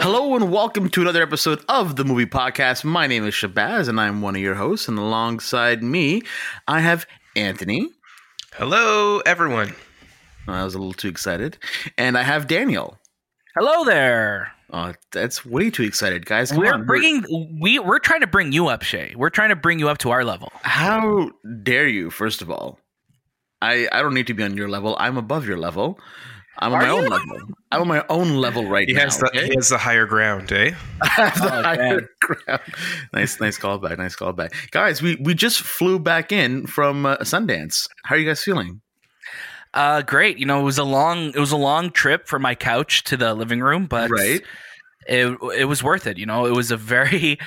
Hello and welcome to another episode of the Movie Podcast. My name is Shahbaz and I'm one of your hosts. And alongside me, I have Anthony. Hello, everyone. I was a little too excited. And I have Daniel. Hello there. Oh, that's way too excited, guys. Come we're on, bringing we we're trying to bring you up, Shay. We're trying to bring you up to our level. How dare you? First of all, I I don't need to be on your level. I'm above your level. I'm on Are my own you? level. I'm on my own level right He now. has the okay? he has the higher ground, eh? I have the Oh, higher damn. ground. Nice, nice callback. Nice callback, guys. We we just flew back in from uh, Sundance. How are you guys feeling? Uh great. You know, it was a long it was a long trip from my couch to the living room, but Right. it it was worth it. You know, it was a very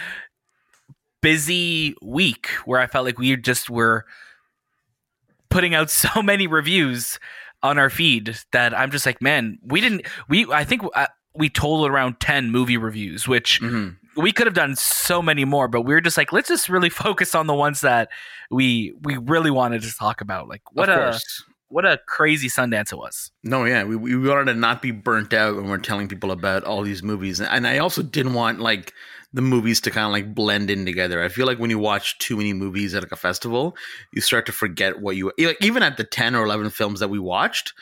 busy week where I felt like we just were putting out so many reviews on our feed that I'm just like, man, we didn't we I think uh, we totaled around 10 movie reviews, which Mhm. we could have done so many more, but we were just like, let's just really focus on the ones that we we really wanted to talk about. Like what a what a crazy Sundance it was. No, yeah, we, we wanted to not be burnt out when we're telling people about all these movies, and I also didn't want like the movies to kind of like blend in together. I feel like when you watch too many movies at like a festival, you start to forget what you like. Even at the ten or eleven films that we watched,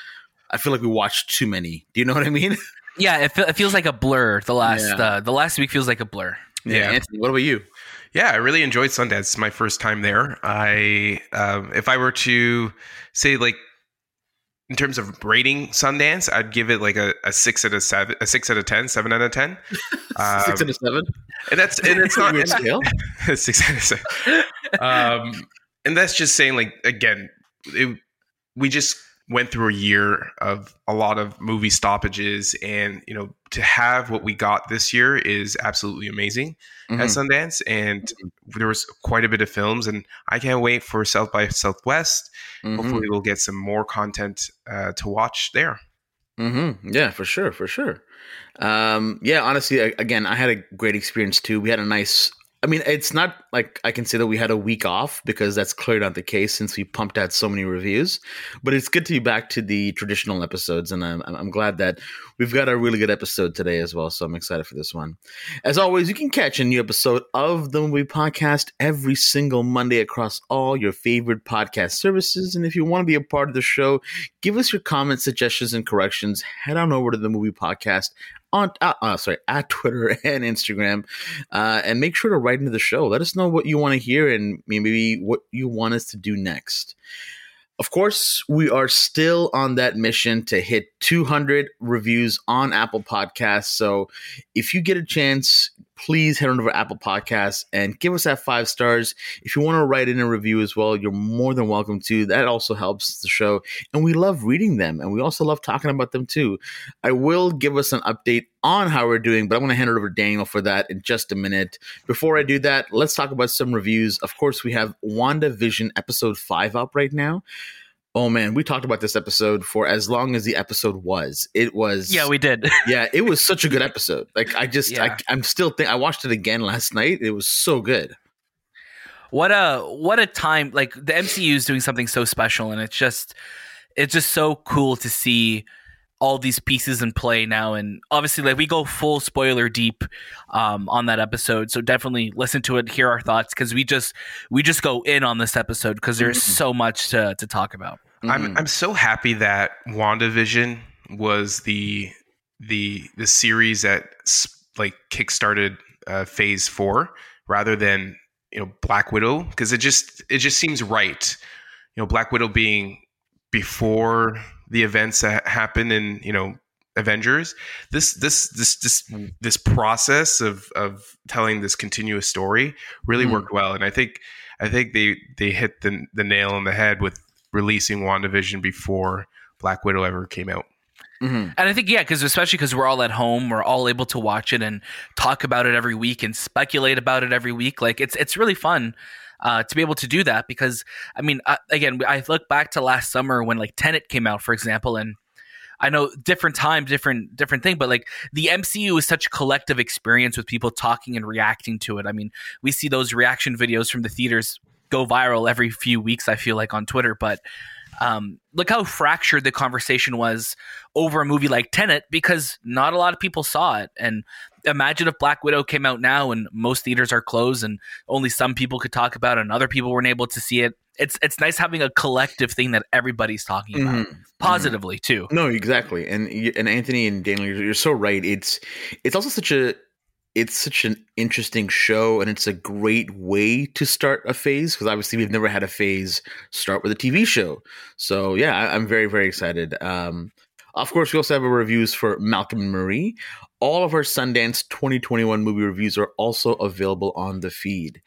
I feel like we watched too many. Do you know what I mean? Yeah, it, fe- it feels like a blur. The last Yeah. uh, the last week feels like a blur. Yeah. Anthony, what about you? Yeah, I really enjoyed Sundance. It's my first time there. I um, if I were to say like in terms of rating Sundance, I'd give it like a, a six out of seven, a six out of ten, seven out of ten. Um, Six out of seven. And that's and it's not Weird scale. of seven. Um, and that's just saying like again, it, we just went through a year of a lot of movie stoppages, and you know to have what we got this year is absolutely amazing Mhm. at Sundance, and there was quite a bit of films, and I can't wait for South by Southwest. Mhm. Hopefully, we'll get some more content uh, to watch there. Mm-hmm. Yeah, for sure, for sure. Um, yeah, honestly, again, I had a great experience too. We had a nice. I mean, it's not like I can say that we had a week off because that's clearly not the case since we pumped out so many reviews. But it's good to be back to the traditional episodes, and I'm, I'm glad that we've got a really good episode today as well. So I'm excited for this one. As always, you can catch a new episode of the Movie Podcast every single Monday across all your favorite podcast services. And if you want to be a part of the show, give us your comments, suggestions, and corrections. Head on over to the Movie Podcast on uh, uh, sorry at Twitter and Instagram, uh, and make sure to write into the show. Let us know what you want to hear and maybe what you want us to do next. Of course, we are still on that mission to hit 200 reviews on Apple Podcasts. So if you get a chance, please head on over to Apple Podcasts and give us that five stars. If you want to write in a review as well, you're more than welcome to. That also helps the show. And we love reading them and we also love talking about them too. I will give us an update on how we're doing, but I'm going to hand it over to Daniel for that in just a minute. Before I do that, let's talk about some reviews. Of course, we have WandaVision episode 5 up right now. Oh man, we talked about this episode for as long as the episode was. It was Yeah, we did. yeah, it was such a good episode. Like I just Yeah. I, I'm still think I watched it again last night. It was so good. what a what a time like the MCU is doing something so special and it's just it's just so cool to see all these pieces in play now and obviously like we go full spoiler deep um, on that episode so definitely listen to it hear our thoughts because we just we just go in on this episode because there's Mhm. so much to, to talk about Mhm. I'm I'm so happy that WandaVision was the the the series that s- like kickstarted uh, Phase Four rather than you know Black Widow because it just it just seems right. You know, Black Widow being before the events that happen in you know Avengers. This this this this this process of of telling this continuous story really Mm. worked well, and I think I think they they hit the the nail on the head with releasing WandaVision before Black Widow ever came out. Mhm. And I think yeah, because especially because we're all at home, we're all able to watch it and talk about it every week and speculate about it every week. Like it's it's really fun uh, to be able to do that because I mean, I, again, I look back to last summer when like Tenet came out, for example, and I know different time, different different thing, but like the MCU is such a collective experience with people talking and reacting to it. I mean, we see those reaction videos from the theaters go viral every few weeks. I feel like on Twitter, but Um, look how fractured the conversation was over a movie like Tenet because not a lot of people saw it. And imagine if Black Widow came out now and most theaters are closed and only some people could talk about it and other people weren't able to see it. It's it's nice having a collective thing that everybody's talking about Mhm. positively too. No, exactly. And and Anthony and Daniel, you're, you're so right. It's it's also such a it's such an interesting show, and it's a great way to start a phase because obviously we've never had a phase start with a TV show. So yeah, I, I'm very very excited. Um, of course, we also have reviews for Malcolm and Marie. All of our Sundance 2021 movie reviews are also available on the feed.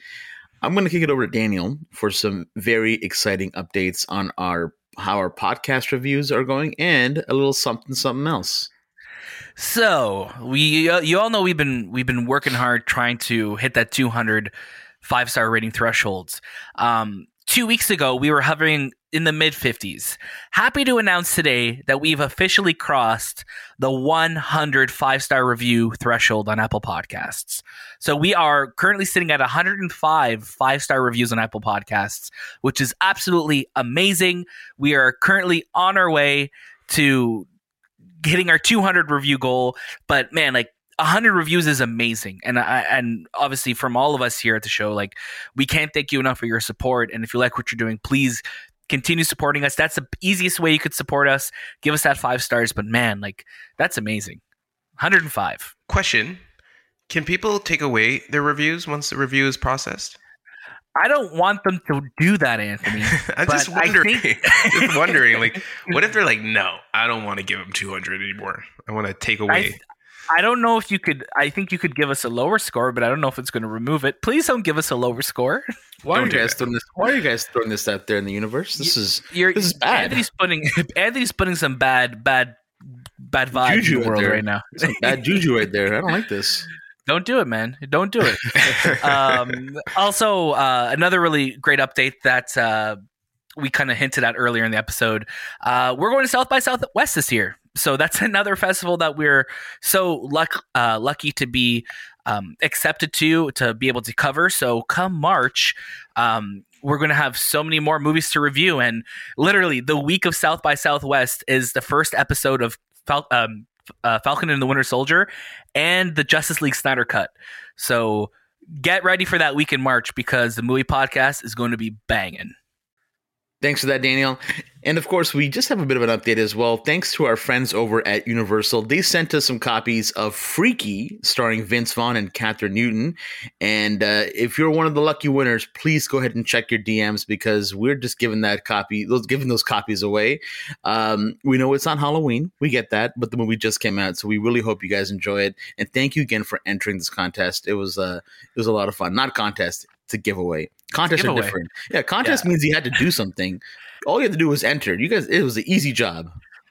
I'm going to kick it over to Daniel for some very exciting updates on our how our podcast reviews are going and a little something something else. So we uh, you all know we've been we've been working hard trying to hit that 200 five star rating thresholds. Um, two weeks ago we were hovering in the mid 50s. Happy to announce today that we've officially crossed the 100 five star review threshold on Apple Podcasts. So we are currently sitting at 105 five star reviews on Apple Podcasts, which is absolutely amazing. We are currently on our way to hitting our 200 review goal. But man, like 100 reviews is amazing, and I and obviously from all of us here at the show, like we can't thank you enough for your support. And if you like what you're doing, please continue supporting us. That's the easiest way you could support us. Give us that five stars. But man, like that's amazing. 105. Question: Can people take away their reviews once the review is processed? I don't want them to do that, Anthony. I'm just wondering. think- just wondering, like, what if they're like, no, I don't want to give them 200 anymore. I want to take away. I don't know if you could. I think you could give us a lower score, but I don't know if it's going to remove it. Please don't give us a lower score. Why are you guys throwing this? Why are you guys throwing this out there in the universe? This is You're, This is bad. Anthony's putting Anthony's putting some bad, bad, bad vibes Juju in the out world there. right now. some bad juju right there. I don't like this. Don't do it, man. Don't do it. um, also, uh, another really great update that uh, we kind of hinted at earlier in the episode. Uh, we're going to South by Southwest this year, so that's another festival that we're so luck uh, lucky to be um, accepted to to be able to cover. So come March. Um, we're going to have so many more movies to review, and literally the week of South by Southwest is the first episode of Fal- um, uh, Falcon and the Winter Soldier and the Justice League Snyder Cut. So get ready for that week in March because the movie podcast is going to be banging. Thanks for that, Daniel. And of course, we just have a bit of an update as well. Thanks to our friends over at Universal. They sent us some copies of Freaky, starring Vince Vaughn and Kathryn Newton. And uh, if you're one of the lucky winners, please go ahead and check your DMs because we're just giving that copy, those giving those copies away. Um, we know it's on Halloween, we get that, but the movie just came out, so we really hope you guys enjoy it. And thank you again for entering this contest. It was uh, it was a lot of fun. Not contest, it's a giveaway. Contests Giveaway. are different. Yeah, contest means you had to do something. All you had to do was enter. You guys, it was an easy job.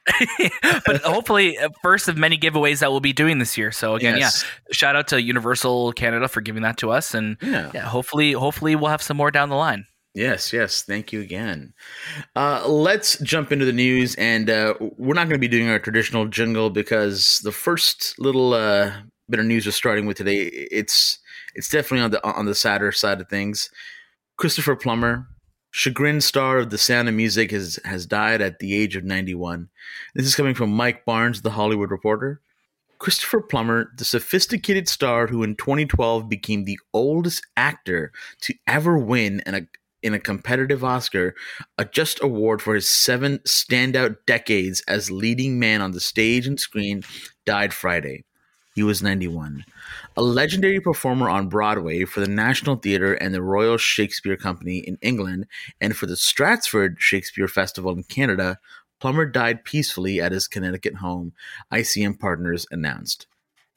but hopefully, uh, first of many giveaways that we'll be doing this year. So again, Yes. yeah, shout out to Universal Canada for giving that to us, and Yeah. yeah, hopefully, hopefully we'll have some more down the line. Yes, yes. Thank you again. Uh, let's jump into the news, and uh, we're not going to be doing our traditional jingle because the first little uh, bit of news we're starting with today it's it's definitely on the on the sadder side of things. Christopher Plummer, chagrin star of The Sound of Music, has has died at the age of ninety one. This is coming from Mike Barnes, the Hollywood Reporter. Christopher Plummer, the sophisticated star who in 2012 became the oldest actor to ever win an, in a competitive Oscar, a just award for his seven standout decades as leading man on the stage and screen, died Friday. He was 91. A legendary performer on Broadway for the National Theatre and the Royal Shakespeare Company in England and for the Stratford Shakespeare Festival in Canada, Plummer died peacefully at his Connecticut home, ICM Partners announced.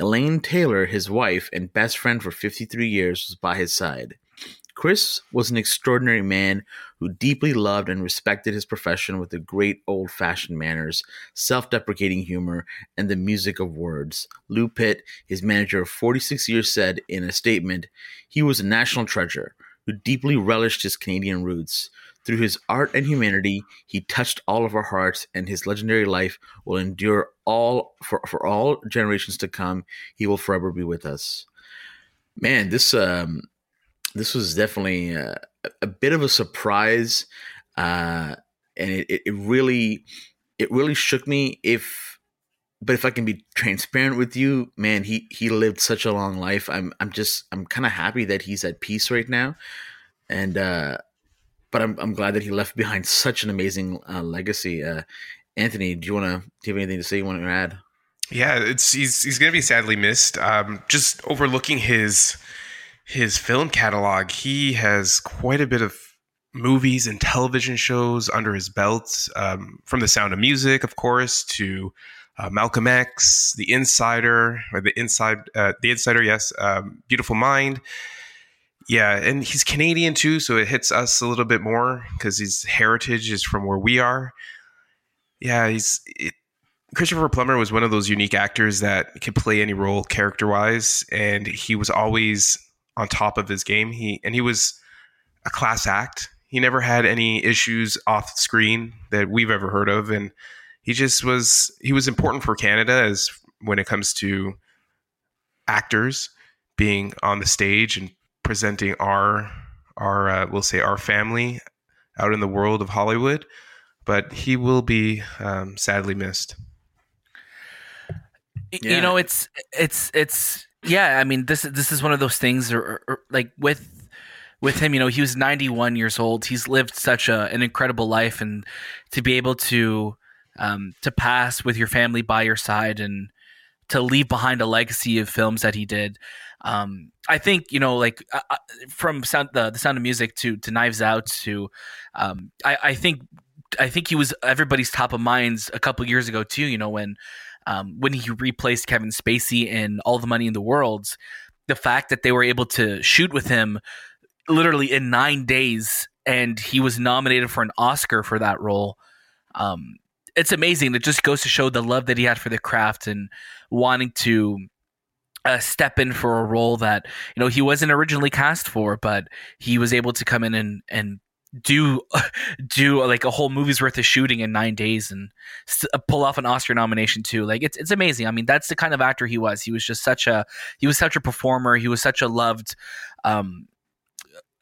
Elaine Taylor, his wife and best friend for 53 years, was by his side. Chris was an extraordinary man who deeply loved and respected his profession with the great old fashioned manners, self deprecating humor, and the music of words. Lou Pitt, his manager of 46 years, said in a statement he was a national treasure who deeply relished his Canadian roots. Through his art and humanity, he touched all of our hearts, and his legendary life will endure all for, for all generations to come. He will forever be with us. Man, this um, this was definitely uh, a bit of a surprise. Uh, and it, it, it really it really shook me. If but if I can be transparent with you, man, he he lived such a long life. I'm I'm just I'm kind of happy that he's at peace right now, and uh, but I'm I'm glad that he left behind such an amazing uh, legacy. Uh, Anthony, do you want to do you have anything to say? You want to add? Yeah, it's he's he's gonna be sadly missed. Um, just overlooking his his film catalog, he has quite a bit of movies and television shows under his belt. Um, from The Sound of Music, of course, to uh, Malcolm X, The Insider, or The Inside, uh, The Insider, yes, um, Beautiful Mind. Yeah, and he's Canadian too, so it hits us a little bit more because his heritage is from where we are. Yeah, he's it, Christopher Plummer was one of those unique actors that could play any role character wise, and he was always on top of his game. He and he was a class act. He never had any issues off screen that we've ever heard of, and he just was he was important for Canada as when it comes to actors being on the stage and presenting our our uh, we'll say our family out in the world of Hollywood. But he will be um, sadly missed yeah. you know it's it's it's yeah i mean this this is one of those things or, or, like with with him you know he was 91 years old he's lived such a, an incredible life and to be able to um, to pass with your family by your side and to leave behind a legacy of films that he did um, I think you know, like uh, uh from sound the, the Sound of Music to to Knives Out to, um, I, I think I think he was everybody's top of minds a couple years ago too. You know when um, when he replaced Kevin Spacey in All the Money in the World, the fact that they were able to shoot with him literally in nine days and he was nominated for an Oscar for that role. Um, it's amazing. It just goes to show the love that he had for the craft and wanting to uh, step in for a role that you know he wasn't originally cast for, but he was able to come in and and do do like a whole movie's worth of shooting in nine days and uh, pull off an Oscar nomination too. Like it's it's amazing. I mean, that's the kind of actor he was. He was just such a he was such a performer. He was such a loved. Um,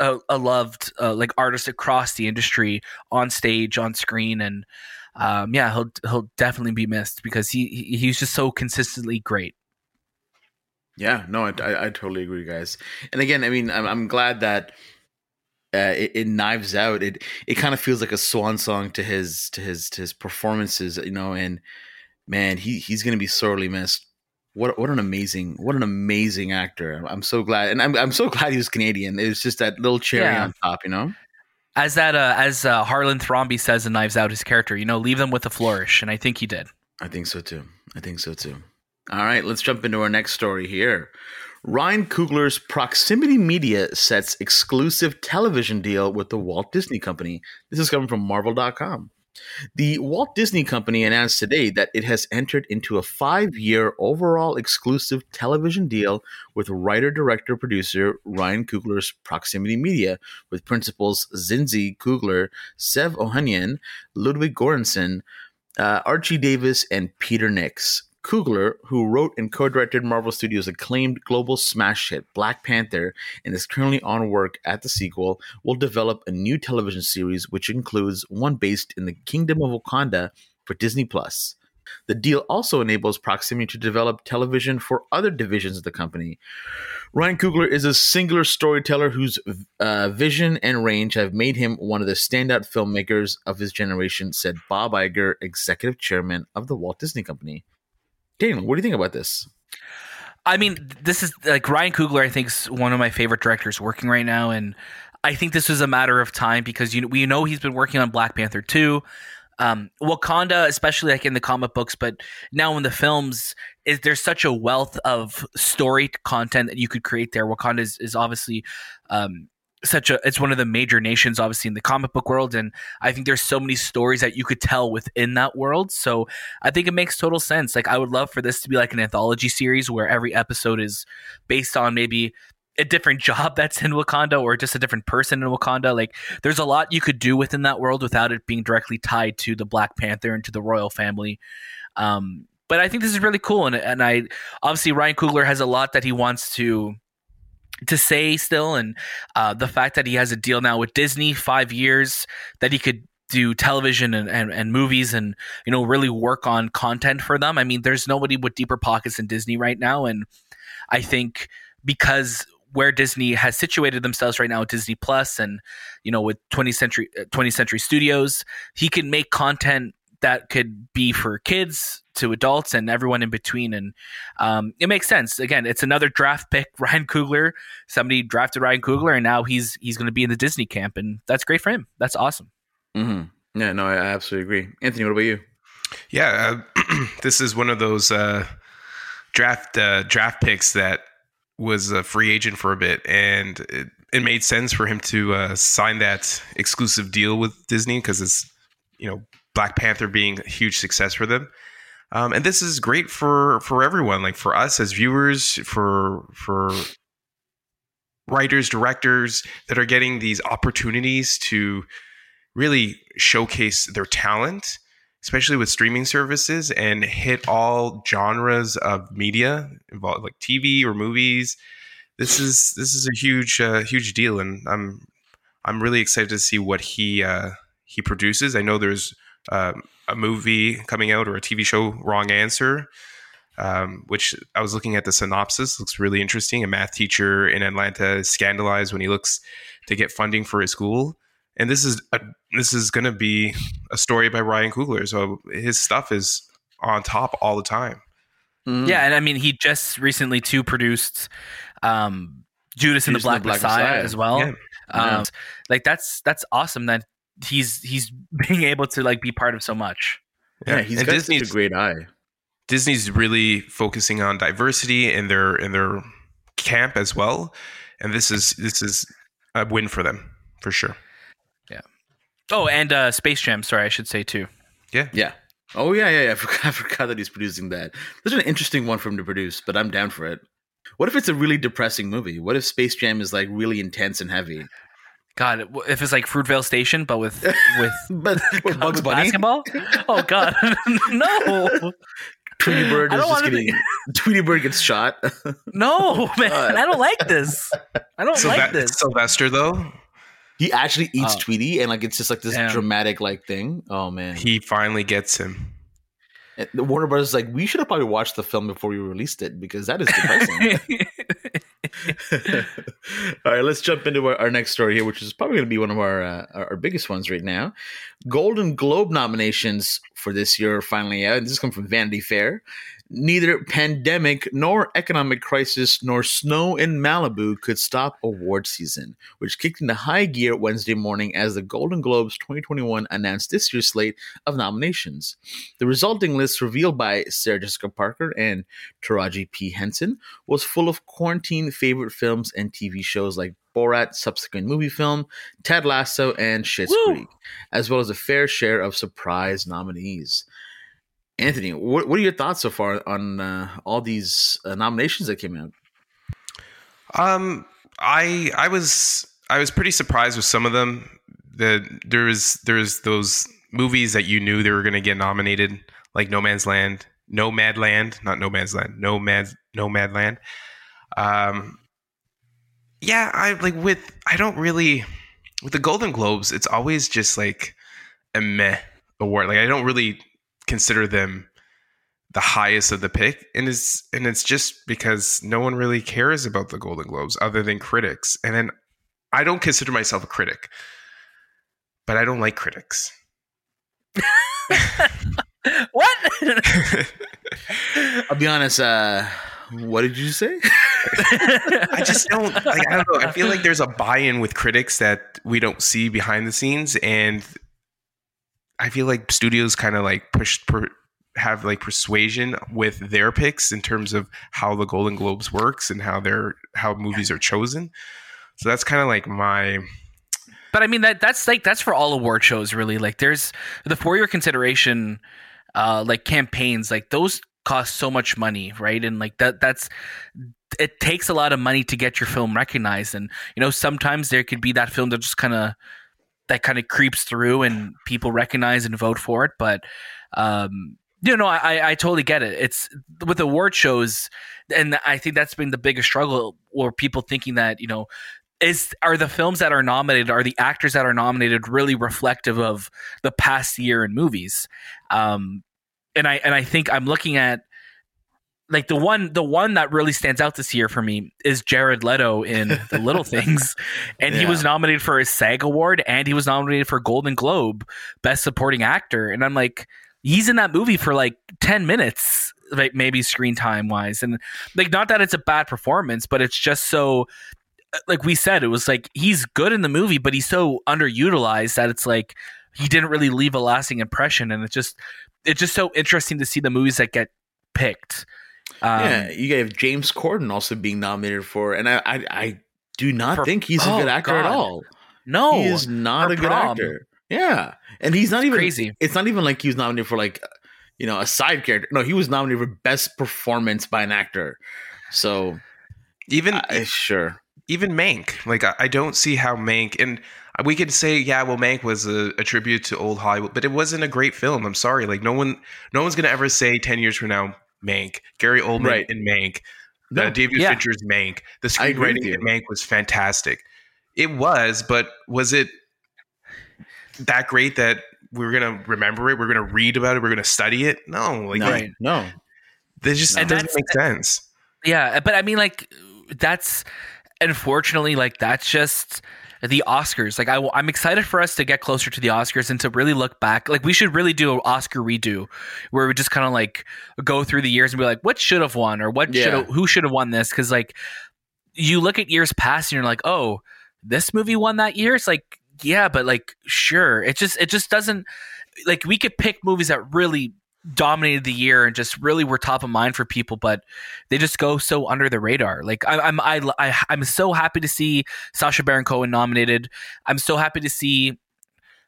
a, a loved uh, like artist across the industry on stage on screen and um, yeah he'll he'll definitely be missed because he he's just so consistently great yeah no I, I, I totally agree guys and again i mean i'm, I'm glad that uh, it, it, knives out. It it kind of feels like a swan song to his to his to his performances you know and man he he's gonna be sorely missed. What what an amazing what an amazing actor. I'm so glad and i'm, I'm so glad he was canadian. It was just that little cherry yeah. on top you know? As that uh, as uh, harlan thrombey says in knives out his character you know leave them with a flourish and i think he did. I think so too. I think so too. All right let's jump into our next story here Ryan Coogler's Proximity Media sets exclusive television deal with the Walt Disney Company. This is coming from Marvel.com. The Walt Disney Company announced today that it has entered into a five year overall exclusive television deal with writer, director, producer Ryan Coogler's Proximity Media, with principals Zinzi Coogler, Sev Ohanian, Ludwig Göransson, uh, Archie Davis, and Peter Nix. Coogler, who wrote and co-directed Marvel Studios' acclaimed global smash hit Black Panther and is currently on work at the sequel, will develop a new television series which includes one based in the Kingdom of Wakanda for Disney Plus. The deal also enables Proximity to develop television for other divisions of the company. Ryan Coogler is a singular storyteller whose uh, vision and range have made him one of the standout filmmakers of his generation, said Bob Iger, executive chairman of the Walt Disney Company. Daniel, what do you think about this? I mean, this is like Ryan Coogler. I think is one of my favorite directors working right now, and I think this was a matter of time because you we know he's been working on Black Panther two, um, Wakanda, especially like in the comic books, but now in the films, is there's such a wealth of story content that you could create there. Wakanda is, is obviously um, such a it's one of the major nations obviously in the comic book world and i think there's so many stories that you could tell within that world so i think it makes total sense. Like i would love for this to be like an anthology series where every episode is based on maybe a different job that's in wakanda or just a different person in wakanda. Like there's a lot you could do within that world without it being directly tied to the black panther and to the royal family. Um but i think this is really cool and, and i obviously ryan coogler has a lot that he wants to to say still, and uh, the fact that he has a deal now with Disney, five years, that he could do television and, and, and movies and you know really work on content for them. I mean, there's nobody with deeper pockets than Disney right now, and I think because where Disney has situated themselves right now, with Disney Plus, and you know with 20th century 20th uh, century studios, he can make content that could be for kids to adults and everyone in between. And um, it makes sense. Again, it's another draft pick, Ryan Coogler. Somebody drafted Ryan Coogler, and now he's he's going to be in the Disney camp, and that's great for him. That's awesome. Mm-hmm. Yeah, no, I absolutely agree. Anthony, what about you? Yeah, uh, this is one of those uh, draft uh, draft picks that was a free agent for a bit, and it, it made sense for him to uh, sign that exclusive deal with Disney because it's you know Black Panther being a huge success for them. Um, and this is great for for everyone, like for us as viewers, for for writers, directors that are getting these opportunities to really showcase their talent, especially with streaming services, and hit all genres of media involved, like TV or movies. This is this is a huge uh, huge deal, and I'm I'm really excited to see what he uh, he produces. I know there's um, a movie coming out or a TV show, Wrong Answer, um, which I was looking at the synopsis. Looks really interesting. A math teacher in Atlanta is scandalized when he looks to get funding for his school. And this is a, this is going to be a story by Ryan Coogler. So his stuff is on top all the time. Mm. Yeah, and I mean, he just recently too produced um, Judas, Judas and the Black, Black Messiah, Messiah, as well. Yeah. Um, yeah. Like that's that's awesome that he's he's being able to like be part of so much. Yeah, yeah he's and got Disney's, a great eye. Disney's really focusing on diversity in their in their camp as well, and this is this is a win for them for sure. Yeah. Oh, and uh, Space Jam. Sorry, I should say too. Yeah. Yeah. Oh yeah, yeah, yeah. I forgot, I forgot that he's producing that. This is an interesting one for him to produce, but I'm down for it. What if it's a really depressing movie? What if Space Jam is like really intense and heavy? God, if it's like Fruitvale Station, but with with but with Bugs Bunny basketball. Oh God, no! Tweety Bird is just getting. Be... Tweety Bird gets shot. no, man, I don't like this. I don't like this. Sylvester though. He actually eats oh. Tweety, and like it's just like this Damn. dramatic like thing. Oh man, he finally gets him. And the Warner Brothers is like, we should have probably watched the film before we released it because that is depressing. All right, let's jump into our, our, next story here, which is probably going to be one of our, uh, our biggest ones right now. Golden Globe nominations for this year finally out. This is coming from Vanity Fair. Neither pandemic nor economic crisis nor snow in Malibu could stop award season, which kicked into high gear Wednesday morning as the Golden Globes 2021 announced this year's slate of nominations. The resulting list, revealed by Sarah Jessica Parker and Taraji P. Henson, was full of quarantine favorite films and TV shows like Borat subsequent movie film, Ted Lasso, and Schitt's Creek, as well as a fair share of surprise nominees. Anthony, what, what are your thoughts so far on uh, all these uh, nominations that came out? Um, I I was I was pretty surprised with some of them. That there was there was those movies that you knew they were going to get nominated, like No Man's Land, No Mad Land, not No Man's Land, No Mad No Mad Land. Um, yeah, I like with I don't really with the Golden Globes. It's always just like a meh award. Like I don't really consider them the highest of the pick and it's and it's just because no one really cares about the golden globes other than critics. And then i don't consider myself a critic but i don't like critics. What? I'll be honest uh what did you say? I just don't like i don't know. I feel like there's a buy-in with critics that we don't see behind the scenes and I feel like studios kind of like push per, have like persuasion with their picks in terms of how the Golden Globes works and how their how movies are chosen. So that's kind of like my but I mean that that's like that's for all award shows really. Like there's the for your consideration uh like campaigns like those cost so much money, right? And like that that's it takes a lot of money to get your film recognized and you know sometimes there could be that film that just kind of that kind of creeps through and people recognize and vote for it. But um, you know, I, I totally get it. It's with award shows, and I think that's been the biggest struggle, or people thinking that you know is are the films that are nominated are the actors that are nominated really reflective of the past year in movies um and i and i think i'm looking at like the one the one that really stands out this year for me is Jared Leto in The Little Things. And he was nominated for a SAG award and he was nominated for Golden Globe best supporting actor. And I'm like he's in that movie for like 10 minutes like maybe screen time wise. And like not that it's a bad performance but it's just so uh, like we said it was like he's good in the movie but he's so underutilized that it's like he didn't really leave a lasting impression. And it's just it's just so interesting to see the movies that get picked um, yeah, you have James Corden also being nominated for, and I I, I do not For- think he's a oh, good actor at all. no he is not for a good prom. actor. Yeah, and he's not even crazy It's not even like he was nominated for like you know a side character. No, he was nominated for best performance by an actor. So Even I, sure, even Mank. Like I, I don't see how Mank and we could say yeah, well Mank was a, a tribute to old Hollywood, but it wasn't a great film. I'm sorry. Like no one no one's gonna ever say ten years from now Mank, Gary Oldman Right. in Mank, No. uh, David Yeah. Fincher's Mank. The I agree with screenwriting you. in Mank was fantastic. It was, but was it that great that we're gonna remember it? We're gonna read about it. We're gonna study it? No, like no, Right. no. that just And doesn't make sense. yeah but i mean like that's unfortunately like that's just the oscars. Like I, i'm excited for us to get closer to the oscars and to really look back. Like we should really do an oscar redo where we just kind of like go through the years and be like what should have won or what should Yeah. have who should have won this? Because like you look at years past and you're like oh this movie won that year? It's like yeah but like sure. It just it just doesn't like we could pick movies that really dominated the year and just really were top of mind for people but they just go so under the radar. Like I, i'm I, I i'm so happy to see sasha baron cohen nominated. I'm so happy to see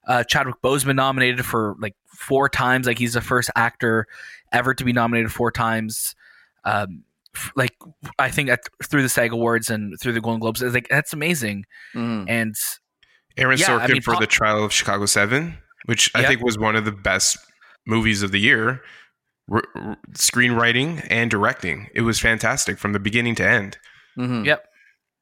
uh chadwick boseman nominated for like four times. Like he's the first actor ever to be nominated four times. Um f- like i think at, through the sag awards and through the golden globes it's like that's amazing. Mhm. and Aaron Yeah, I Sorkin mean, for Pop- the Trial of Chicago Seven, which I Yep. think was one of the best movies of the year. R- r- screenwriting and directing, it was fantastic from the beginning to end. Mhm. Yep.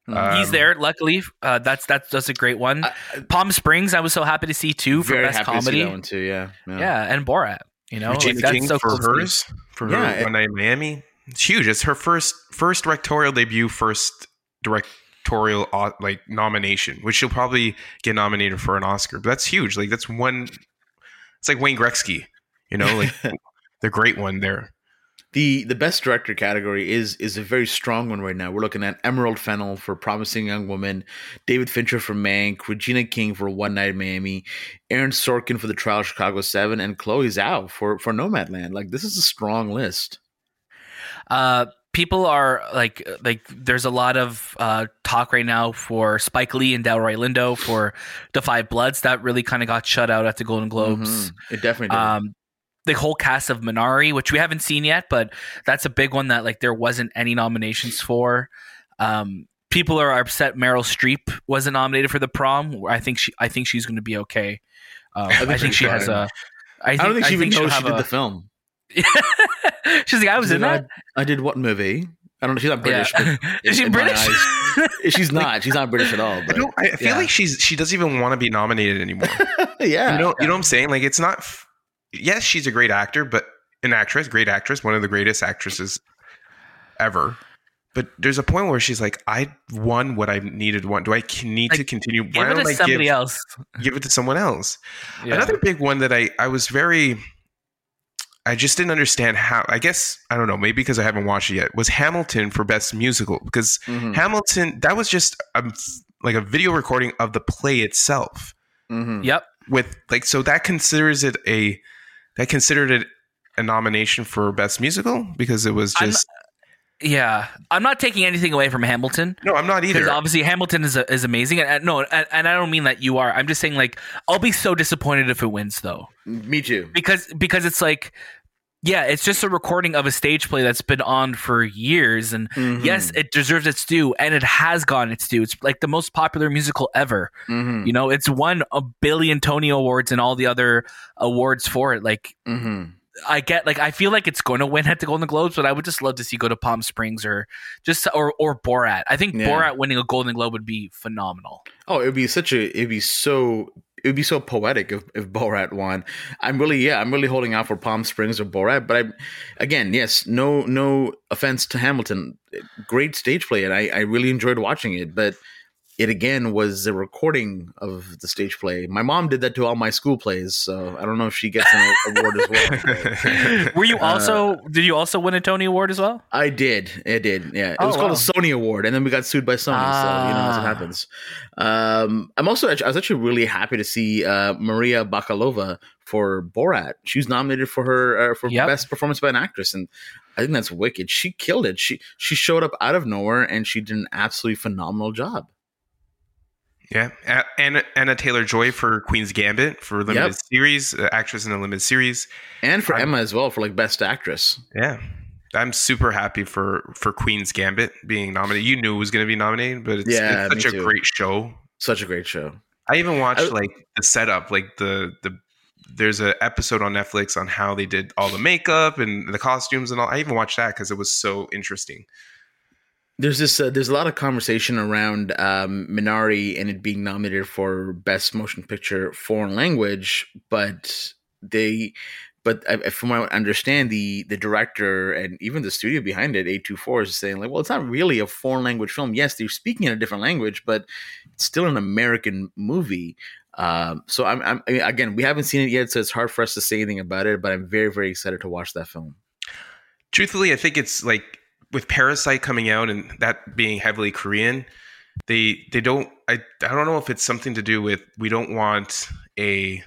Mhm. he's Um, there luckily uh that's that's that's a great one I- I- palm springs i was so happy to see too for very best happy to see comedy that one too. Yeah, yeah. and borat you know Regina like, that's King so for cool hers, for Yeah, her it- One Night in Miami. It's huge. It's her first first directorial debut, first directorial uh, like nomination, which she'll probably get nominated for an Oscar. But that's huge. Like that's one. It's like Wayne Gretzky, you know, like the great one there. the the best director category is is a very strong one right now. We're looking at Emerald Fennell for Promising Young Woman, David Fincher for Mank, Regina King for One Night in Miami, Aaron Sorkin for The Trial of Chicago Seven, and Chloe Zhao for for Nomadland. Like this is a strong list. uh people are like like there's a lot of uh talk right now for spike lee and delroy lindo for the five bloods that really kind of got shut out at the golden globes Mhm. It definitely did. um the whole cast of minari which we haven't seen yet but that's a big one that like there wasn't any nominations for um people are upset meryl streep wasn't nominated for the prom i think she i think she's going to be okay um, I, think think she has fine. a I, I don't think she even she'll knows she did a- the film. she's like i was She's in like, that I, I did what movie? I don't know. She's not British. but is she british She's not. She's not British at all. I But don't. I feel Yeah. like she's she doesn't even want to be nominated anymore. yeah, you know, you know what I'm saying? Like it's not. f- Yes, she's a great actor, but an actress, great actress, one of the greatest actresses ever. But there's a point where she's like, I won what I needed. One, do I need to Like, continue? give Why it don't to I somebody give, else give it to someone else? Yeah. Another big one that I I was very. I just didn't understand how. I guess I don't know. Maybe because I haven't watched it yet. Was Hamilton for best musical? Because Mhm. Hamilton that was just a, like a video recording of the play itself Mhm. Yep. with like so that considers it a that considered it a nomination for best musical because it was I'm- just Yeah, I'm not taking anything away from Hamilton no I'm not either obviously Hamilton is is amazing, and, and no, and, and I don't mean that you are. I'm just saying like I'll be so disappointed if it wins though, Me too. because because it's like. Yeah, it's just a recording of a stage play that's been on for years, and Mhm. yes, it deserves its due, and it has gotten its due. It's like the most popular musical ever. Mhm. You know, it's won a billion Tony Awards and all the other awards for it. Like, Mhm. I get like I feel like it's going to win at the Golden Globes, but I would just love to see go to Palm Springs or just or or Borat. I think Yeah. Borat winning a Golden Globe would be phenomenal. Oh, it'd be such a it'd be so it would be so poetic if, if Borat won. I'm really yeah, I'm really holding out for Palm Springs or Borat, but I again, yes, no no offense to Hamilton. Great stage play and I, I really enjoyed watching it, but it again was a recording of the stage play. My mom did that to all my school plays, so I don't know if she gets an award as well. Were you Uh, also did you also win a Tony Award as well? I did. It did. Yeah. It Oh, was called wow. a Sony Award, and then we got sued by Sony. so you know as it Ah. happens. Um, I'm also I was actually really happy to see uh, Maria Bakalova for Borat. She was nominated for her uh, for Yep. best performance by an actress, and I think that's wicked. She killed it. She she showed up out of nowhere, and she did an absolutely phenomenal job. Yeah, Anna, Anna Taylor Joy for Queen's Gambit for limited Yep. series, uh, actress in a limited series. And for I'm- Emma as well for like best actress. Yeah, I'm super happy for for Queen's Gambit being nominated. You knew it was going to be nominated, but it's, Yeah, it's such a too. great show. Such a great show. I even watched I- like the setup, like the the. There's an episode on Netflix on how they did all the makeup and the costumes and all. I even watched that because it was so interesting. There's this. Uh, there's a lot of conversation around um, Minari and it being nominated for best motion picture foreign language, but they, but from what I understand, the the director and even the studio behind it, A24, is saying like, well, it's not really a foreign language film. Yes, they're speaking in a different language, but it's still an American movie. Um, so I'm, I'm I mean, again, we haven't seen it yet, so it's hard for us to say anything about it. But I'm very, very excited to watch that film. truthfully, I think it's like with Parasite coming out and that being heavily Korean, they they don't I I don't know if it's something to do with we don't want a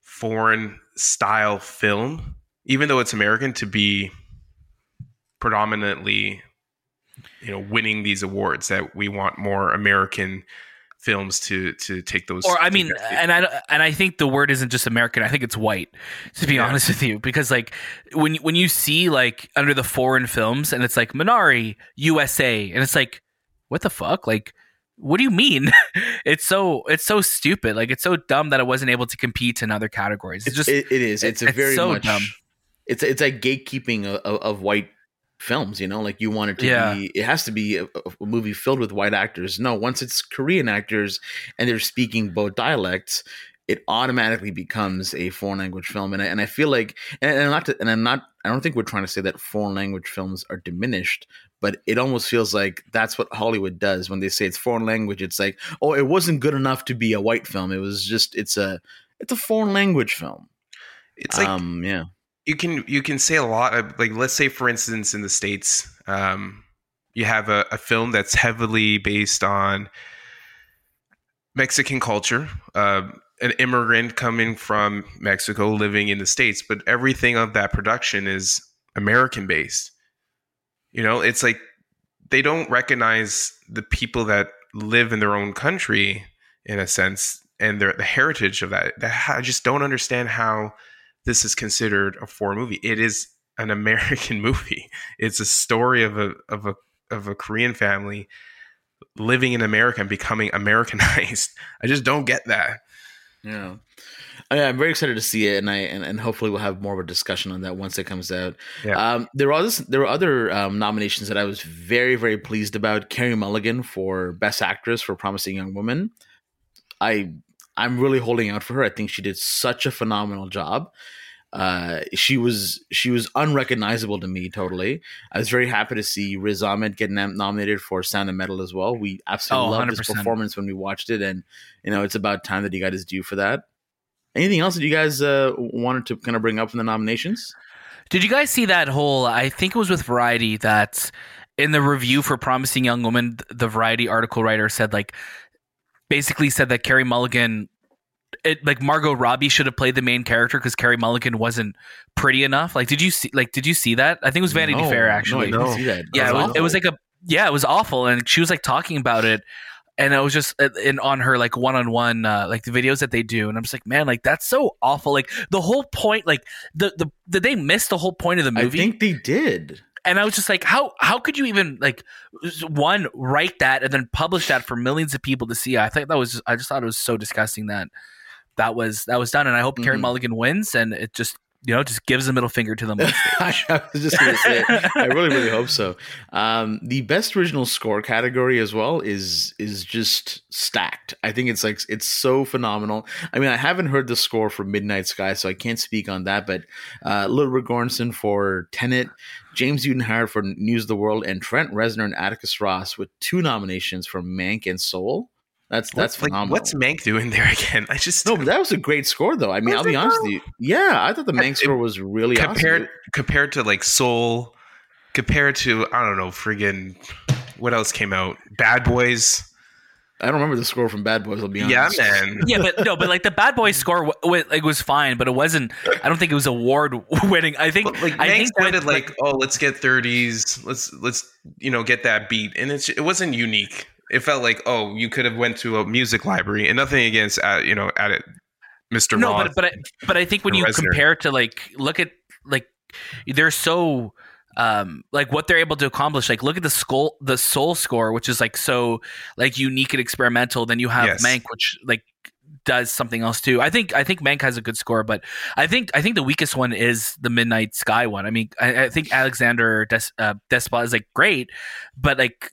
foreign style film, even though it's American, to be predominantly you know winning these awards that we want more American films to to take those Or I mean, and I and I think the word isn't just American. I think it's white. To be Yeah. honest with you, because like when when you see like under the foreign films and it's like Minari USA and it's like what the fuck like. What do you mean? it's so it's so stupid. Like it's so dumb that it wasn't able to compete in other categories. It's just it, it is. It's a very so much. dumb. It's it's like gatekeeping of, of, of white films. You know, like you want it to Yeah. be. It has to be a, a movie filled with white actors. No, once it's Korean actors and they're speaking both dialects, it automatically becomes a foreign language film. And I, and I feel like, and, and I'm not, to, and I'm not. I don't think we're trying to say that foreign language films are diminished. But it almost feels like that's what Hollywood does when they say it's foreign language. It's like, oh, it wasn't good enough to be a white film. It was just, it's a, it's a foreign language film. it's like um, yeah. You can you can say a lot of, like let's say for instance in the states um, you have a, a film that's heavily based on mexican culture uh, an immigrant coming from mexico living in the states but everything of that production is american based. You know it's like they don't recognize the people that live in their own country in a sense and their the heritage of that i just don't understand how this is considered a foreign movie. It is an American movie. It's a story of a of a of a Korean family living in America and becoming Americanized. I just don't get that. Yeah. Yeah, I'm very excited to see it, and I and, and hopefully we'll have more of a discussion on that once it comes out. Yeah. Um, there were others, there were other um, nominations that I was very very pleased about. Carey Mulligan for Best Actress for Promising Young Woman. I I'm really holding out for her. I think she did such a phenomenal job. Uh, she was she was unrecognizable to me totally. I was very happy to see Riz Ahmed get nom- nominated for Sound of Metal as well. We absolutely Oh, loved his 100%. performance when we watched it, and you know it's about time that he got his due for that. Anything else that you guys uh, wanted to kind of bring up in the nominations? Did you guys see that whole? I think it was with Variety that in the review for Promising Young Woman, the Variety article writer said like basically said that Carey Mulligan, it like Margot Robbie should have played the main character because Carey Mulligan wasn't pretty enough. Like, did you see? Like, did you see that? I think it was Vanity No, Fair actually. I No. see that. yeah, it was, it was like a yeah, it was awful, and she was like talking about it. And it was just uh, in on her like one on one like the videos that they do, and I'm just like, man, like that's so awful. Like the whole point, like the the did they miss the whole point of the movie? I think they did. And I was just like, how how could you even like one write that and then publish that for millions of people to see? I think that was just, I just thought it was so disgusting that that was that was done, and I hope Carey Mhm. Mulligan wins, and it just you know just gives a middle finger to them. I was just going to say, I really, really hope so. Um, the best original score category as well is is just stacked. I think it's like it's so phenomenal. I mean, I haven't heard the score for Midnight Sky, so I can't speak on that. But uh, Ludwig Göransson for Tenet, James Newton Howard for News of the World, and Trent Reznor and Atticus Ross with two nominations for Mank and Soul. That's that's like, phenomenal. what's Mank doing there again? I just no, but that was a great score though. I mean, I'll be honest though? with you. Yeah, I thought the Mank It- score was really compared awesome. compared to like Soul, compared to I don't know, friggin' what else came out? Bad Boys. I don't remember the score from Bad Boys. I'll be Yeah, man. yeah, but no, but like the Bad Boys score w- w- like was fine, but it wasn't. I don't think it was award winning. I think But like I Mank think that- sounded like, oh, let's get 30s. Let's let's you know get that beat, and it's it wasn't unique. It felt like oh, you could have went to a music library, and nothing against uh, you know at it, Mr. no, Roth. but but I, but I think when you Reznor. compare to like look at like they're so um like what they're able to accomplish like look at the skull the soul score which is like so like unique and experimental then you have Yes. mank which like does something else too i think i think mank has a good score but i think i think the weakest one is the midnight sky one i mean i, I think alexander Des, uh, Desplat is like great but like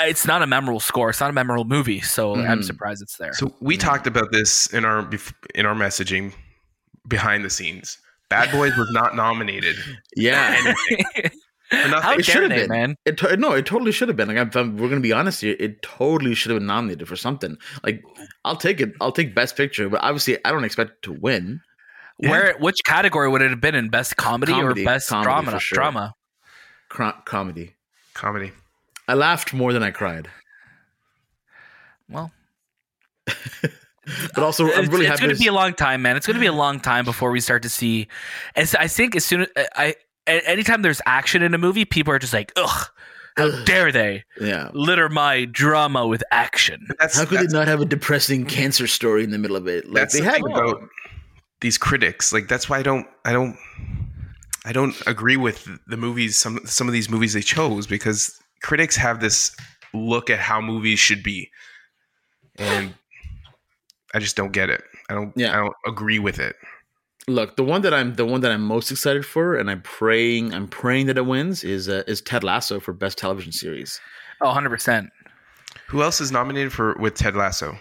it's not a memorable score it's not a memorable movie so i'm Mhm. surprised it's there So we Yeah. talked about this in our in our messaging behind the scenes. Bad Boys was not nominated. Yeah, For nothing. how It should have been. man it to- no, it totally should have been. Like, if I'm, we're gonna be honest here, it totally should have been nominated for something. Like, I'll take it. I'll take Best Picture, but obviously, I don't expect it to win. Where which category would it have been in best comedy, Comedy, or best comedy drama? sure. Drama. Cro- comedy. Comedy. I laughed more than I cried, Well, but also I'm it's, really it's happy. going to to be a long time, man. It's going to be a long time before we start to see. As I think as soon as I, a- anytime there's action in a movie, people are just like, ugh. How Ugh. dare they yeah. litter my drama with action? That's, How could that's, they not have a depressing cancer story in the middle of it? Like that's they the had. thing about these critics. Like that's why I don't I don't I don't agree with the movies some some of these movies they chose because critics have this look at how movies should be. And I just don't get it. I don't Yeah. I don't agree with it. Look, the one that I'm the one that I'm most excited for, and I'm praying, I'm praying that it wins is uh, is Ted Lasso for best television series. Oh, 100 percent. Who else is nominated for with Ted Lasso?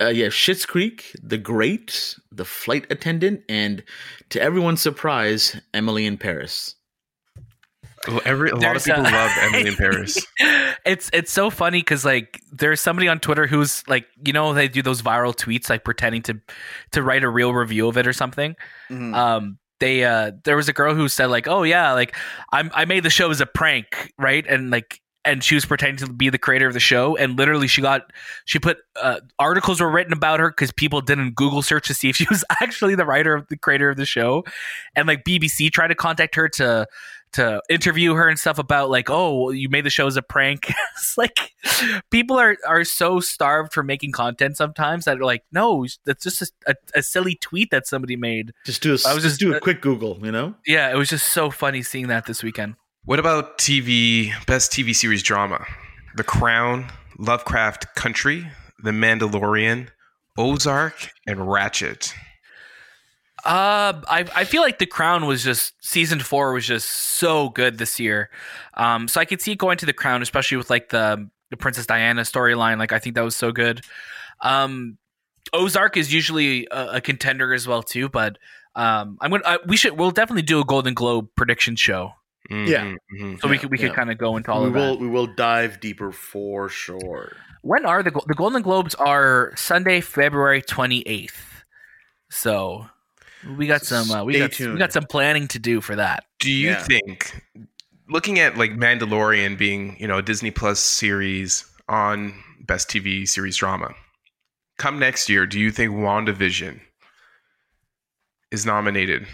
Uh, yeah, Schitt's Creek, The Great, The Flight Attendant, and to everyone's surprise, Emily in Paris. Well, every a lot of people a- love Emily in Paris. It's it's so funny because like there's somebody on Twitter who's like you know they do those viral tweets like pretending to to write a real review of it or something. Mm-hmm. um they uh there was a girl who said like oh yeah like i'm i made the show as a prank right and like and she was pretending to be the creator of the show and literally she got she put uh, articles were written about her because people didn't google search to see if she was actually the writer of the creator of the show and like bbc tried to contact her to to interview her and stuff about like oh well, you made the show as a prank it's like people are are so starved for making content sometimes that are like no that's just a, a, a silly tweet that somebody made Just do a, I was just just- do a uh, quick Google, you know. yeah, it was just so funny seeing that this weekend. What about TV best TV series drama? The Crown, Lovecraft Country, The Mandalorian, Ozark, and Ratched. Uh, I I feel like The Crown was just season four was just so good this year. Um, so I could see it going to The Crown, especially with like the the Princess Diana storyline. Like I think that was so good. Um, Ozark is usually a, a contender as well too, but um, I'm gonna I, we should we'll definitely do a Golden Globe prediction show, Mhm, Yeah. mhm. so we could we could kind of go into all we of will that. we will dive deeper for sure. When are the the Golden Globes? Are Sunday, February twenty eighth. So we got some uh, we Stay got we got some planning to do for that. Do you Yeah. think, looking at like Mandalorian being, you know, a Disney Plus series on best TV series drama, come next year, do you think WandaVision is nominated?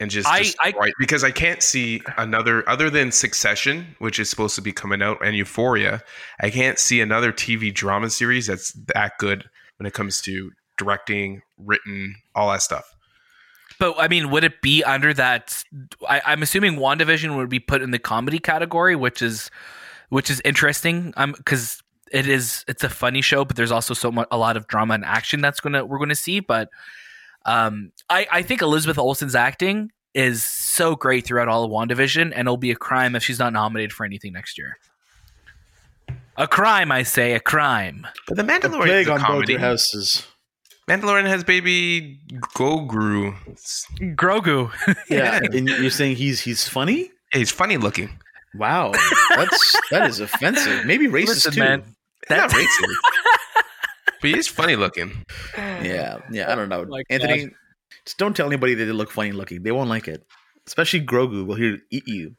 And just, I- just I- right because I can't see another other than Succession, which is supposed to be coming out, and Euphoria. I can't see another TV drama series that's that good when it comes to directing, written, all that stuff. But I mean, would it be under that? I, I'm assuming WandaVision would be put in the comedy category, which is which is interesting. Um, because it is it's a funny show, but there's also so much a lot of drama and action that's gonna we're gonna see. But Um, I I think Elizabeth Olsen's acting is so great throughout all of WandaVision, and it'll be a crime if she's not nominated for anything next year. A crime, I say, a crime. But the A Mandalorian plague is a on both comedy. your houses. Mandalorian has baby Gogru. It's- Grogu. Yeah, and you're saying he's he's funny? yeah, he's funny looking. Wow, that's that is offensive. Maybe racist Listen, too. man. He's not racist. but he's funny looking. Yeah, yeah. I don't know, Oh my Anthony. Just don't tell anybody that they look funny looking. They won't like it. Especially Grogu will here eat you.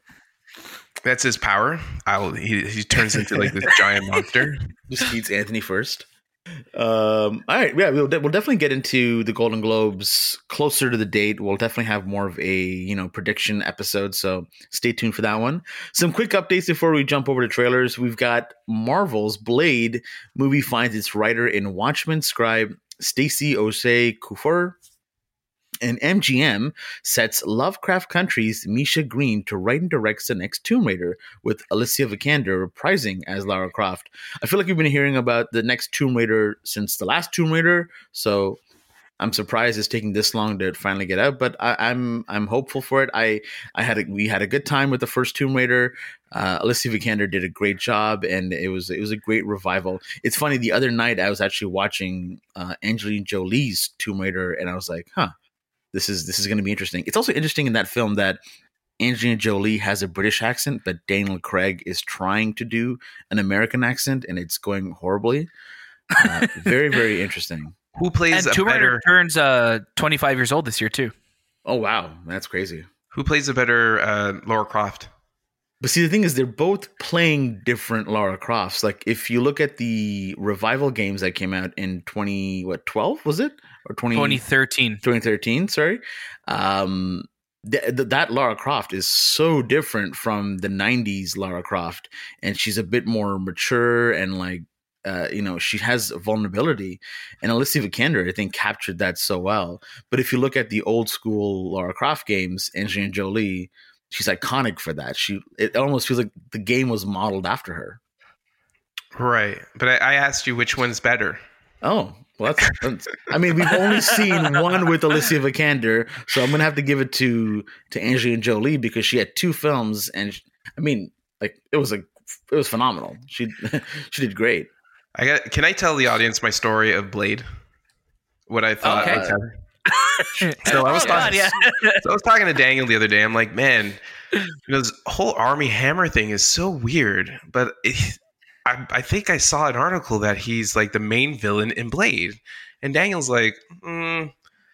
That's his power. I'll, he, he turns into like this giant monster. Just eats Anthony first. Um, all right, yeah, we'll, de- we'll definitely get into the Golden Globes closer to the date. We'll definitely have more of a you know prediction episode, so stay tuned for that one. Some quick updates before we jump over to trailers. We've got Marvel's Blade movie finds its writer in Watchmen scribe Stacy Osei Kuffour. And MGM sets Lovecraft Country's Misha Green to write and direct the next Tomb Raider, with Alicia Vikander reprising as Lara Croft. I feel like we've been hearing about the next Tomb Raider since the last Tomb Raider, so I'm surprised it's taking this long to finally get out. But I, I'm I'm hopeful for it. I I had a, we had a good time with the first Tomb Raider. Uh, Alicia Vikander did a great job, and it was it was a great revival. It's funny. The other night I was actually watching uh, Angelina Jolie's Tomb Raider, and I was like, huh, this is this is going to be interesting. It's also interesting in that film that. Angelina Jolie has a British accent, but Daniel Craig is trying to do an American accent, and it's going horribly. Uh, very, very interesting. Who plays and a Tomb Raider better? turns uh 25 years old this year too. Oh wow, that's crazy. Who plays a better uh, Laura Croft? But see, the thing is, they're both playing different Lara Crofts. Like, if you look at the revival games that came out in twenty what twelve was it or 20, 2013. 2013, Sorry, um, th- th- that Lara Croft is so different from the '90s Lara Croft, and she's a bit more mature and like. Uh, you know, she has vulnerability, and Alicia Vikander, I think, captured that so well. But if you look at the old school Lara Croft games, Angelina Jolie, she's iconic for that. She it almost feels like the game was modeled after her. Right, but I, I asked you which one's better. Oh, well, that's, that's I mean, we've only seen one with Alicia Vikander, so I'm gonna have to give it to to Angelina Jolie because she had two films, and she- I mean, like it was a it was phenomenal. She she did great. I got. Can I tell the audience my story of Blade? What I thought. Okay. like, So I was Oh, God, talking- yeah. so I was talking to Daniel the other day. I'm like, man, you know, this whole Armie Hammer thing is so weird. But it, I, I think I saw an article that he's like the main villain in Blade, and Daniel's like, mm,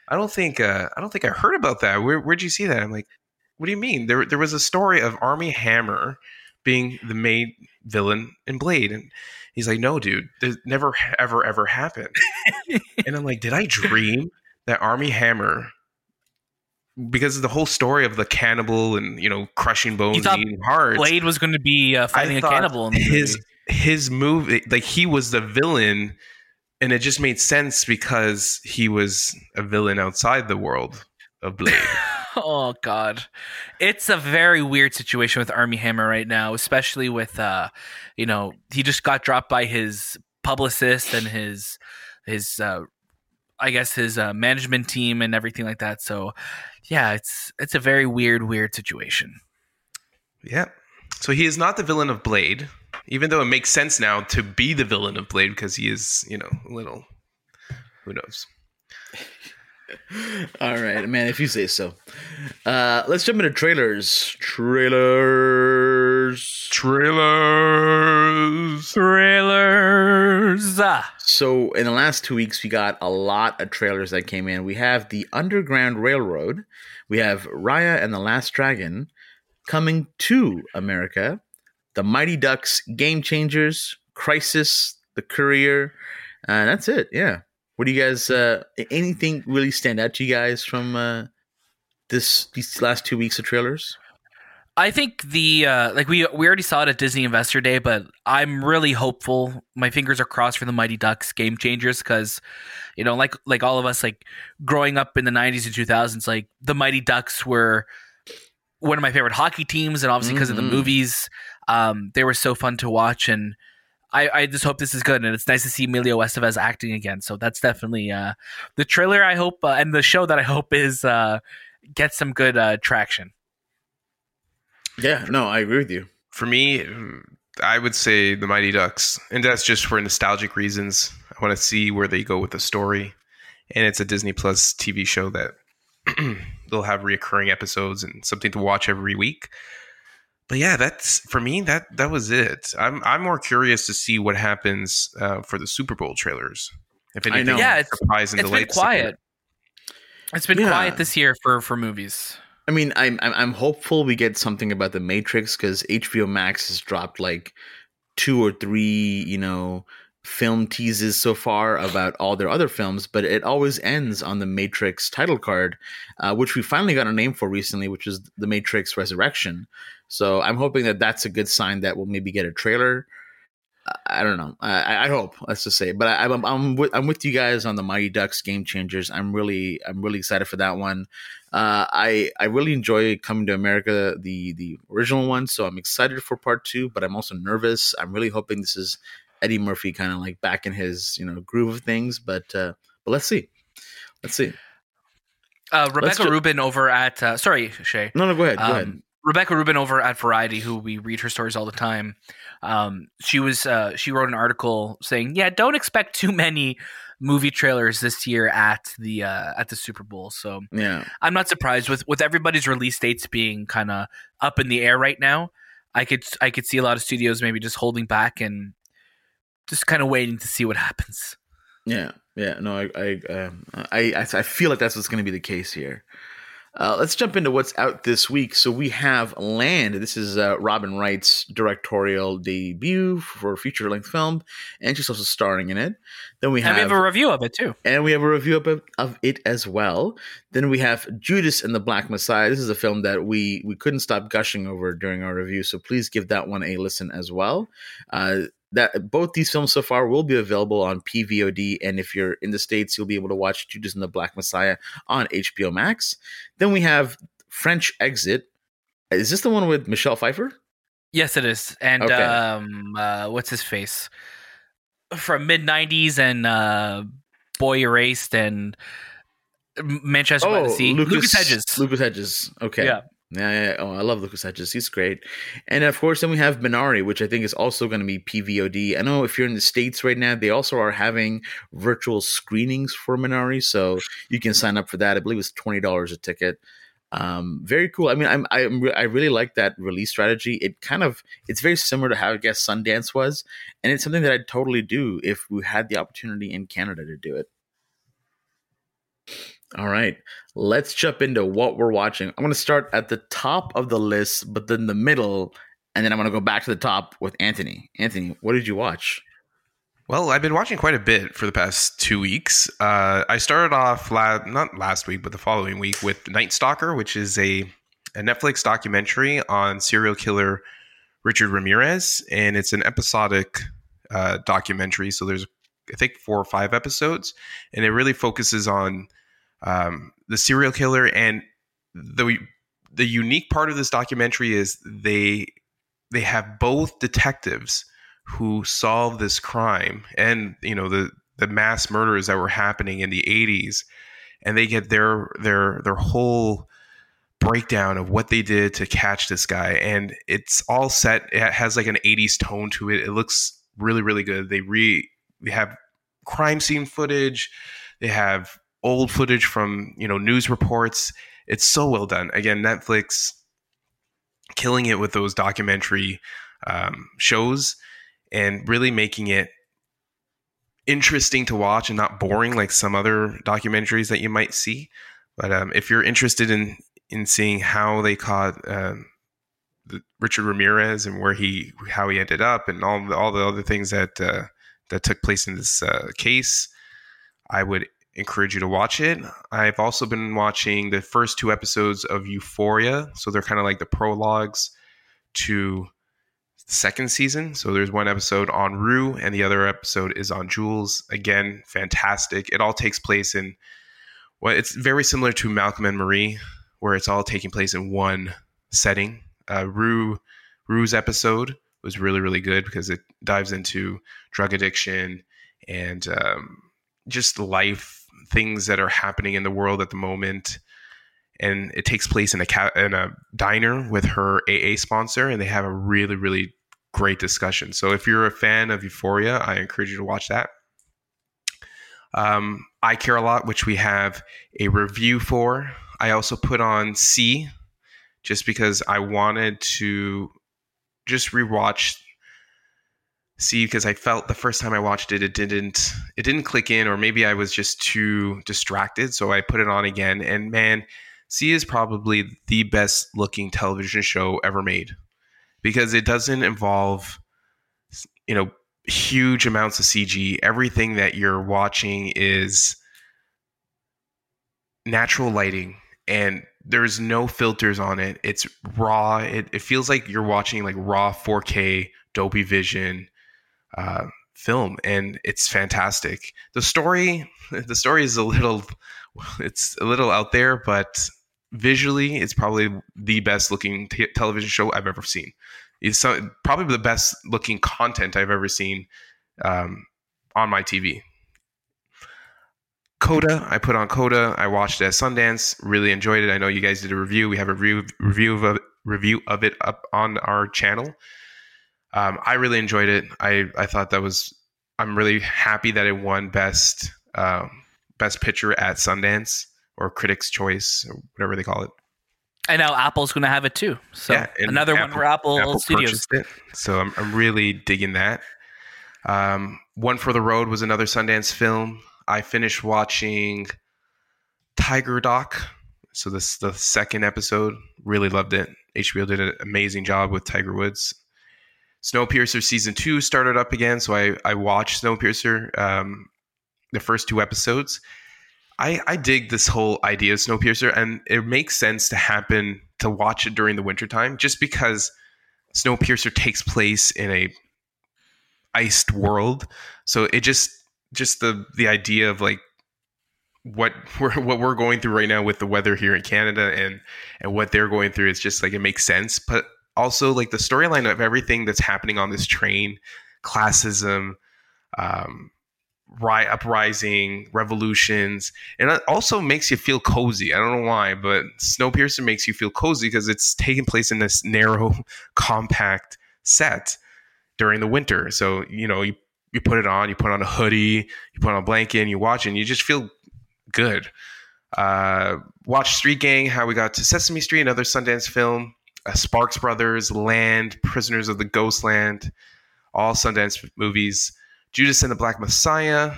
I don't think, uh, I don't think I heard about that. Where, where'd you see that? I'm like, what do you mean? There, there was a story of Armie Hammer being the main villain in Blade, and he's like, no, dude, this never, ever, ever happened. and I'm like, did I dream that Armie Hammer? Because of the whole story of the cannibal and you know crushing bones, and eating hearts. Blade was going to be uh, fighting a cannibal in the his. His movie, like he was the villain, and it just made sense because he was a villain outside the world of Blade. Oh God, it's a very weird situation with Armie Hammer right now, especially with uh, you know, he just got dropped by his publicist and his his uh, I guess his uh, management team and everything like that. So yeah, it's it's a very weird, weird situation. yeah. So he is not the villain of Blade, even though it makes sense now to be the villain of Blade because he is, you know, a little. Who knows? All right, man. If you say so. Uh, let's jump into trailers. Trailers. Trailers. Trailers. So in the last two weeks, we got a lot of trailers that came in. We have the Underground Railroad. We have Raya and the Last Dragon coming to America. The Mighty Ducks Game Changers, Crisis, The Courier. Uh, that's it. Yeah. What do you guys? Uh, anything really stand out to you guys from uh, this these last two weeks of trailers? I think the uh, like we we already saw it at Disney Investor Day, but I'm really hopeful. My fingers are crossed for the Mighty Ducks game changers because, you know, like like all of us, like growing up in the '90s and 2000s, like the Mighty Ducks were one of my favorite hockey teams, and obviously because of the Mhm. movies, um, they were so fun to watch. And I, I just hope this is good, and it's nice to see Emilio Estevez acting again. So that's definitely uh, the trailer. I hope, uh, and the show that I hope is uh, get some good uh, traction. Yeah, no, I agree with you. For me, I would say the Mighty Ducks, and that's just for nostalgic reasons. I want to see where they go with the story, and it's a Disney Plus TV show that they'll have reoccurring episodes and something to watch every week. But yeah, that's for me. That that was it. I'm I'm more curious to see what happens uh, for the Super Bowl trailers. If anything, yeah, it's, surprising it's been quiet. It's been yeah. quiet this year for for movies. I mean, I'm I'm hopeful we get something about the Matrix because HBO Max has dropped like two or three, you know, film teases so far about all their other films, but it always ends on the Matrix title card, uh, which we finally got a name for recently, which is the Matrix Resurrection. So I'm hoping that that's a good sign that we'll maybe get a trailer. I don't know. I, I hope. Let's just say. But I, am I'm I'm with, I'm with you guys on the Mighty Ducks Game Changers. I'm really I'm really excited for that one. Uh, I I really enjoy Coming to America, the the original one. So I'm excited for part two. But I'm also nervous. I'm really hoping this is Eddie Murphy kind of like back in his you know groove of things. But uh, but let's see, let's see. Uh, Rebecca ju- Rubin over at uh, sorry Shay. No, no, go ahead. Go um, ahead. Rebecca Rubin over at Variety, who we read her stories all the time. Um, she was uh, she wrote an article saying, "Yeah, don't expect too many movie trailers this year at the uh, at the Super Bowl." So yeah, I'm not surprised with with everybody's release dates being kind of up in the air right now. I could I could see a lot of studios maybe just holding back and just kind of waiting to see what happens. Yeah, yeah, no, I, I, um, I, I, feel like that's what's going to be the case here. Uh, let's jump into what's out this week. So we have Land. This is uh, Robin Wright's directorial debut for a feature-length film, and she's also starring in it. Then we have, and we have a review of it too, and we have a review of it, of it as well. Then we have Judas and the Black Messiah. This is a film that we we couldn't stop gushing over during our review, so please give that one a listen as well. Uh, that both these films so far will be available on PVOD, and if you're in the states, you'll be able to watch Judas and the Black Messiah on HBO Max. Then we have French Exit. Is this the one with Michelle Pfeiffer? Yes, it is. And okay. um, uh, what's his face from mid '90s and uh, Boy Erased and Manchester oh, by the oh, Sea. Lucas, Lucas Hedges. Lucas Hedges. Okay. Yeah. Yeah, oh, I love Lucas Hedges. He's great. And of course, then we have Minari, which I think is also going to be PVOD. I know if you're in the States right now, they also are having virtual screenings for Minari. So you can sign up for that. I believe it's $20 a ticket. Um, very cool. I mean, I'm, I'm, I really like that release strategy. It kind of, it's very similar to how I guess Sundance was. And it's something that I'd totally do if we had the opportunity in Canada to do it. All right, let's jump into what we're watching. I'm going to start at the top of the list, but then the middle, and then I'm going to go back to the top with Anthony. Anthony, what did you watch? Well, I've been watching quite a bit for the past two weeks. Uh, I started off la- not last week, but the following week with Night Stalker, which is a, a Netflix documentary on serial killer Richard Ramirez, and it's an episodic uh, documentary. So there's, I think, four or five episodes, and it really focuses on um, the serial killer and the the unique part of this documentary is they they have both detectives who solve this crime and you know the the mass murders that were happening in the 80s and they get their their their whole breakdown of what they did to catch this guy and it's all set it has like an 80s tone to it. It looks really really good. They re they have crime scene footage. They have old footage from you know news reports. It's so well done. Again, Netflix killing it with those documentary um, shows and really making it interesting to watch and not boring like some other documentaries that you might see. But um, if you're interested in in seeing how they caught um, Richard Ramirez and where he how he ended up and all the, all the other things that uh, that took place in this uh, case, I would encourage you to watch it. I've also been watching the first two episodes of Euphoria. So they're kind of like the prologues to the second season. So there's one episode on Rue and the other episode is on Jules. Again, fantastic. It all takes place in well, it's very similar to Malcolm and Marie, where it's all taking place in one setting. Uh, Rue Rue's episode was really really good because it dives into drug addiction and um, just life things that are happening in the world at the moment. And it takes place in a ca- in a diner with her AA sponsor, and they have a really really great discussion. So if you're a fan of Euphoria, I encourage you to watch that. Um, I care a lot, which we have a review for. I also put on See, just because I wanted to just rewatch See because I felt the first time I watched it, it didn't it didn't click in, or maybe I was just too distracted. So I put it on again, and man, See is probably the best looking television show ever made because it doesn't involve you know huge amounts of CG. Everything that you're watching is natural lighting and there's no filters on it. It's raw. It, it feels like you're watching like raw 4K Dolby Vision uh, film, and it's fantastic. The story, the story is a little, it's a little out there, but visually, it's probably the best looking t- television show I've ever seen. It's so, probably the best looking content I've ever seen um, on my TV. Coda, I put on Coda. I watched it at Sundance. Really enjoyed it. I know you guys did a review. We have a review review of a, review of it up on our channel. Um, I really enjoyed it. I I thought that was. I'm really happy that it won best uh, best picture at Sundance or Critics' Choice or whatever they call it. And now Apple's going to have it too. So yeah, another Apple, one for Apple, Apple Studios. So I'm I'm really digging that. Um, one for the Road was another Sundance film. I finished watching Tiger Doc. So this the second episode. Really loved it. HBO did an amazing job with Tiger Woods. Snowpiercer season two started up again, so I I watched Snowpiercer um, the first two episodes. I I dig this whole idea of Snowpiercer, and it makes sense to happen to watch it during the wintertime, just because Snowpiercer takes place in a iced world. So it just just the the idea of like what we're what we're going through right now with the weather here in Canada and and what they're going through it's just like it makes sense but also like the storyline of everything that's happening on this train classism um ri- uprising revolutions and it also makes you feel cozy i don't know why but snowpiercer makes you feel cozy because it's taking place in this narrow compact set during the winter so you know you you put it on, you put on a hoodie, you put on a blanket, and you watch it, and you just feel good. Uh, watch Street Gang, How We Got to Sesame Street, another Sundance film. Uh, Sparks Brothers, Land, Prisoners of the Ghostland, all Sundance movies. Judas and the Black Messiah,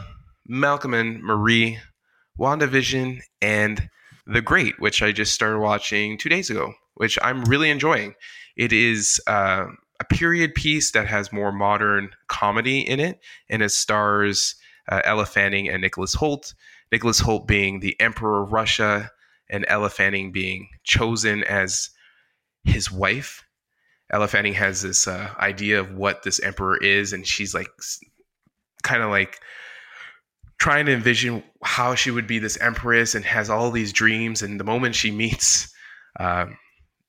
Malcolm and Marie, WandaVision, and The Great, which I just started watching two days ago, which I'm really enjoying. It is uh, a period piece that has more modern comedy in it, and it stars uh, Elle Fanning and Nicholas Hoult. Nicholas Hoult being the Emperor of Russia, and Elle Fanning being chosen as his wife. Elle Fanning has this uh, idea of what this emperor is, and she's like, kind of like trying to envision how she would be this empress, and has all these dreams. And the moment she meets um,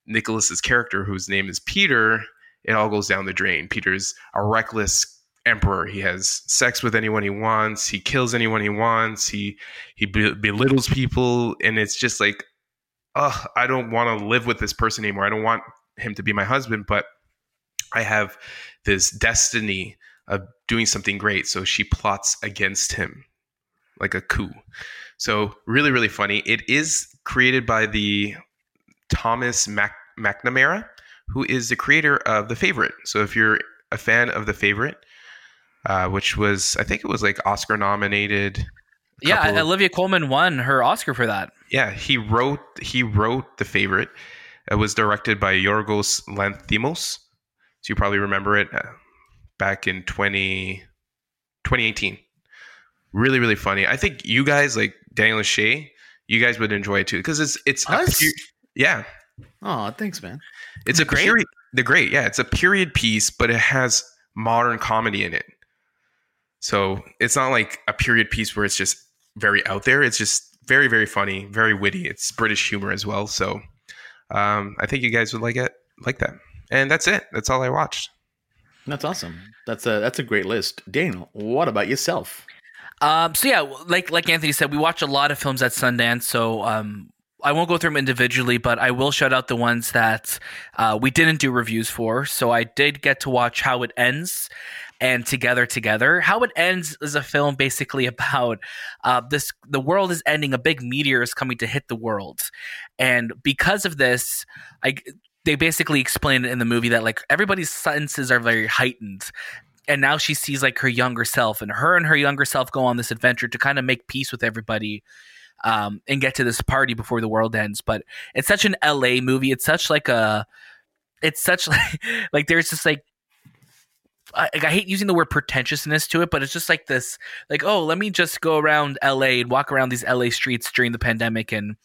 Nicholas's character, whose name is Peter, it all goes down the drain. Peter's a reckless emperor. He has sex with anyone he wants. He kills anyone he wants. He he belittles people, and it's just like, oh, I don't want to live with this person anymore. I don't want him to be my husband, but I have this destiny of doing something great. So she plots against him like a coup. So really, really funny. It is created by the Thomas Mac- McNamara who is the creator of The Favorite. So if you're a fan of The Favorite, uh, which was I think it was like Oscar nominated. Yeah, Olivia Colman won her Oscar for that. Yeah, he wrote he wrote The Favorite. It was directed by Yorgos Lanthimos. So you probably remember it uh, back in 20, 2018. Really, really funny. I think you guys like Daniel Shay, you guys would enjoy it too because it's it's yeah. Oh, thanks, man. It's a great? period. The great, yeah. It's a period piece, but it has modern comedy in it. So it's not like a period piece where it's just very out there. It's just very, very funny, very witty. It's British humor as well. So um, I think you guys would like it, like that. And that's it. That's all I watched. That's awesome. That's a that's a great list. Daniel, what about yourself? Um, so yeah, like like Anthony said, we watch a lot of films at Sundance. So um, I won't go through them individually, but I will shout out the ones that uh, we didn't do reviews for. So I did get to watch How It Ends and Together Together. How It Ends is a film basically about uh, this: the world is ending, a big meteor is coming to hit the world, and because of this, I they basically explain it in the movie that like everybody's senses are very heightened. And now she sees like her younger self and her and her younger self go on this adventure to kind of make peace with everybody um, and get to this party before the world ends. But it's such an la movie. It's such like a it's such like like there's just like I, I hate using the word pretentiousness to it, but it's just like this, like, oh, let me just go around LA and walk around these LA streets during the pandemic and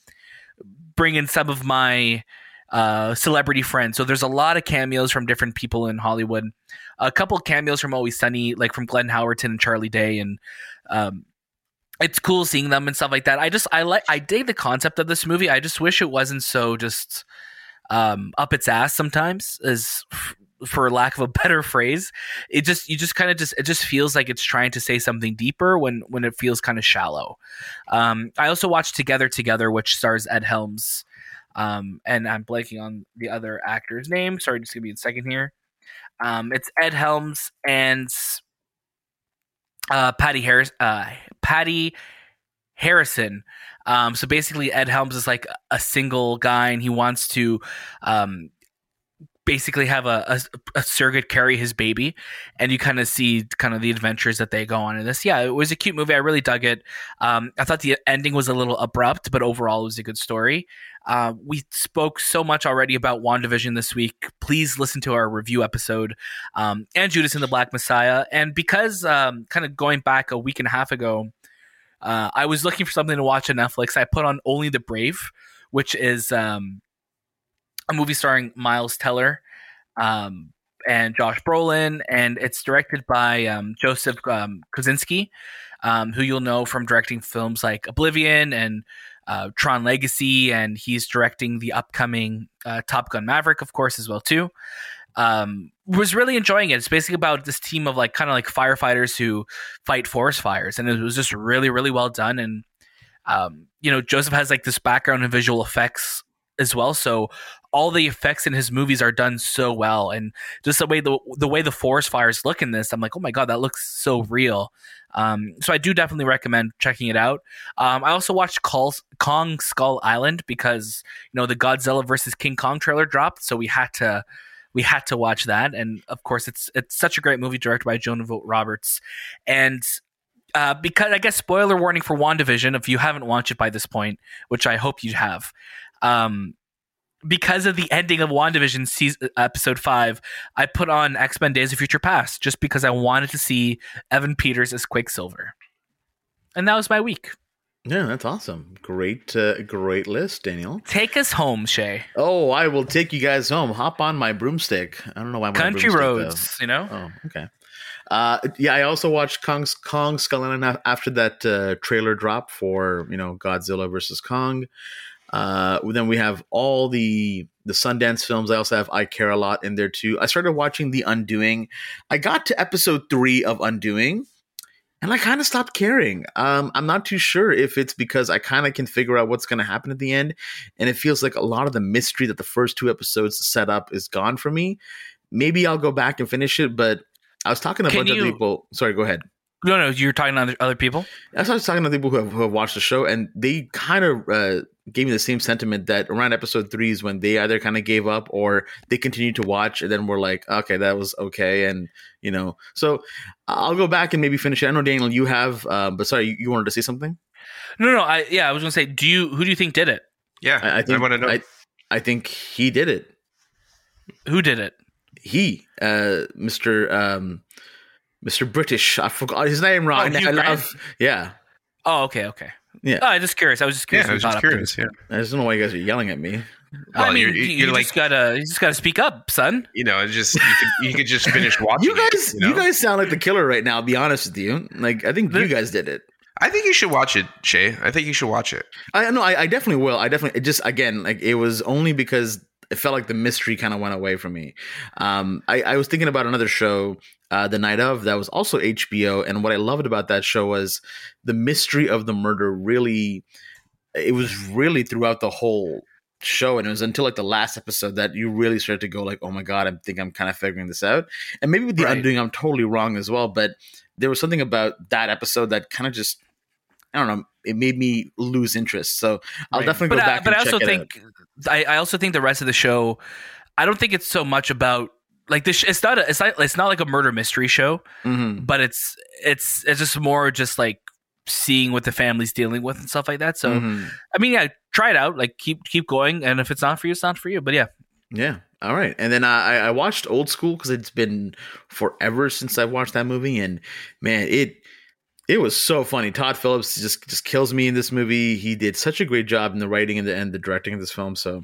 bring in some of my uh, celebrity friends. So there's a lot of cameos from different people in Hollywood. A couple cameos from Always Sunny, like from Glenn Howerton and Charlie Day, and um, it's cool seeing them and stuff like that. I just I like I dig the concept of this movie. I just wish it wasn't so just um, up its ass sometimes, as for lack of a better phrase. It just you just kind of just it just feels like it's trying to say something deeper when when it feels kind of shallow. Um, I also watched Together Together, which stars Ed Helms. Um, and I'm blanking on the other actor's name. Sorry, just give me a second here. Um, it's Ed Helms and uh, Patty Harris, uh, Patty Harrison. Um, so basically, Ed Helms is like a single guy, and he wants to um, basically have a, a, a, surrogate carry his baby and you kind of see kind of the adventures that they go on in this. Yeah it was a cute movie. I really dug it. Um, i thought the ending was a little abrupt but overall it was a good story. Uh, we spoke so much already about wandavision this week. Please listen to our review episode um, and judas and the black messiah. And because um, kind of going back a week and a half ago uh, i was looking for something to watch on netflix i put on only the brave which is um, a movie starring Miles Teller um, and Josh Brolin, and it's directed by um, Joseph um, um, who you'll know from directing films like Oblivion and uh, Tron Legacy, and he's directing the upcoming uh, Top Gun Maverick, of course, as well too. Um, was really enjoying it. It's basically about this team of like kind of like firefighters who fight forest fires, and it was just really, really well done. And um, you know, Joseph has like this background in visual effects as well. So all the effects in his movies are done so well, and just the way the the way the forest fires look in this, I'm like, oh my god, that looks so real. Um, so I do definitely recommend checking it out. Um, I also watched Kong Skull Island because you know the Godzilla versus King Kong trailer dropped, so we had to we had to watch that, and of course it's it's such a great movie directed by Jonah Vogt-Roberts, and uh, because I guess spoiler warning for WandaVision if you haven't watched it by this point, which I hope you have. Um, because of the ending of WandaVision season, episode five, I put on X Men Days of Future Past just because I wanted to see Evan Peters as Quicksilver. And that was my week. Yeah, that's awesome. Great, uh, great list, Daniel. Take us home, Shay. Oh, I will take you guys home. Hop on my broomstick. I don't know why. I'm Country roads, though. you know. Oh, okay. Uh, yeah, I also watched Kong's Kong Skull Island after that uh, trailer drop for you know Godzilla versus Kong. Uh, then we have all the the Sundance films. I also have I Care a Lot in there too. I started watching The Undoing. I got to episode three of Undoing, and I kind of stopped caring. Um, I'm not too sure if it's because I kind of can figure out what's going to happen at the end, and it feels like a lot of the mystery that the first two episodes set up is gone for me. Maybe I'll go back and finish it, but I was talking to a can bunch you, of people. Sorry, go ahead. No, no, you're talking to other, other people. I was talking to people who have, who have watched the show, and they kind of uh, gave me the same sentiment that around episode three is when they either kind of gave up or they continued to watch, and then we're like, okay, that was okay, and you know, so I'll go back and maybe finish it. I know Daniel, you have, uh, but sorry, you, you, wanted to say something? No, no, I yeah, I was gonna say, do you who do you think did it? Yeah, I, I think I want to know. I, I think he did it. Who did it? He, uh, Mister. Um, Mr. British. I forgot his name right Oh, I love, yeah. Oh, okay, okay. Yeah. Oh, I'm just curious. I was just curious. Yeah, I was just curious. Yeah. I just don't know why you guys are yelling at me. Well, I oh, mean, you're, you're you like, just gotta, you just gotta speak up, son. You know, just you could, you could just finish watching. you guys, it, you, know? you, guys sound like the killer right now. I'll be honest with you. Like, I think the, you guys did it. I think you should watch it, Shay. I think you should watch it. I know. I, I definitely will. I definitely. It just again, like, it was only because it felt like the mystery kind of went away from me. Um, I, I was thinking about another show, uh, the night of, that was also HBO, and what I loved about that show was the mystery of the murder. Really, it was really throughout the whole show, and it was until like the last episode that you really started to go like, "Oh my god, I think I'm kind of figuring this out." And maybe with the Right. undoing, I'm totally wrong as well, but there was something about that episode that kind of just. I don't know. It made me lose interest. So I'll Right. definitely but go I, back. but and I also check it out. I, I also think the rest of the show I don't think it's so much about like this it's not a, it's not it's not like a murder mystery show Mhm. but it's it's it's just more just like seeing what the family's dealing with and stuff like that so Mhm. I mean yeah try it out like keep keep going and if it's not for you it's not for you but yeah Yeah. All right. And then I, I watched Old School because it's been forever since I've watched that movie, and man, it it was so funny. Todd Phillips just just kills me in this movie. He did such a great job in the writing and the and the directing of this film. So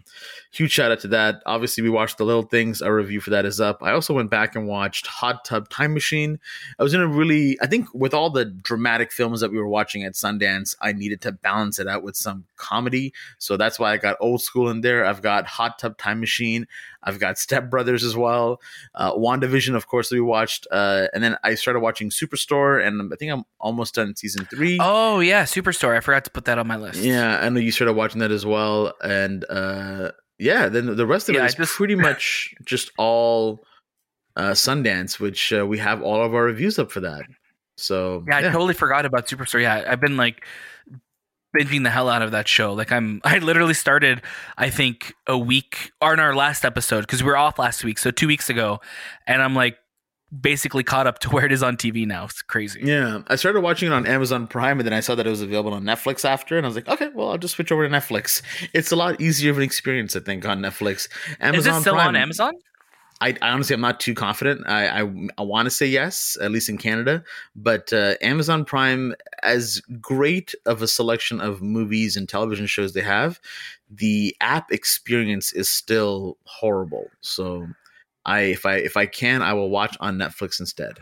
huge shout out to that. Obviously, we watched the little things. Our review for that is up. I also went back and watched Hot Tub Time Machine. I was in a really, I think, with all the dramatic films that we were watching at Sundance, I needed to balance it out with some comedy. So that's why I got Old School in there. I've got Hot Tub Time Machine. I've got Step Brothers as well. Uh, WandaVision, of course, we watched. Uh, and then I started watching Superstore, and I think I'm almost done season three. oh yeah Superstore I forgot to put that on my list Yeah, I know you started watching that as well, and uh, yeah, then the rest of Yeah, it is just- pretty much just all uh, Sundance, which uh, we have all of our reviews up for that. So Yeah, I totally forgot about Superstore. Yeah, I've been like binging the hell out of that show. Like I'm, I literally started, I think, a week or in our last episode because we were off last week, so two weeks ago, and I'm like basically caught up to where it is on TV now. It's crazy. yeah, I started watching it on Amazon Prime, and then I saw that it was available on Netflix after, and I was like, okay, well, I'll just switch over to Netflix. It's a lot easier of an experience, I think, on Netflix. Amazon is it still Prime, on Amazon? I, I honestly, I'm not too confident. I I, I want to say yes, at least in Canada. But uh, Amazon Prime, as great of a selection of movies and television shows they have, the app experience is still horrible. So, I if I if I can, I will watch on Netflix instead.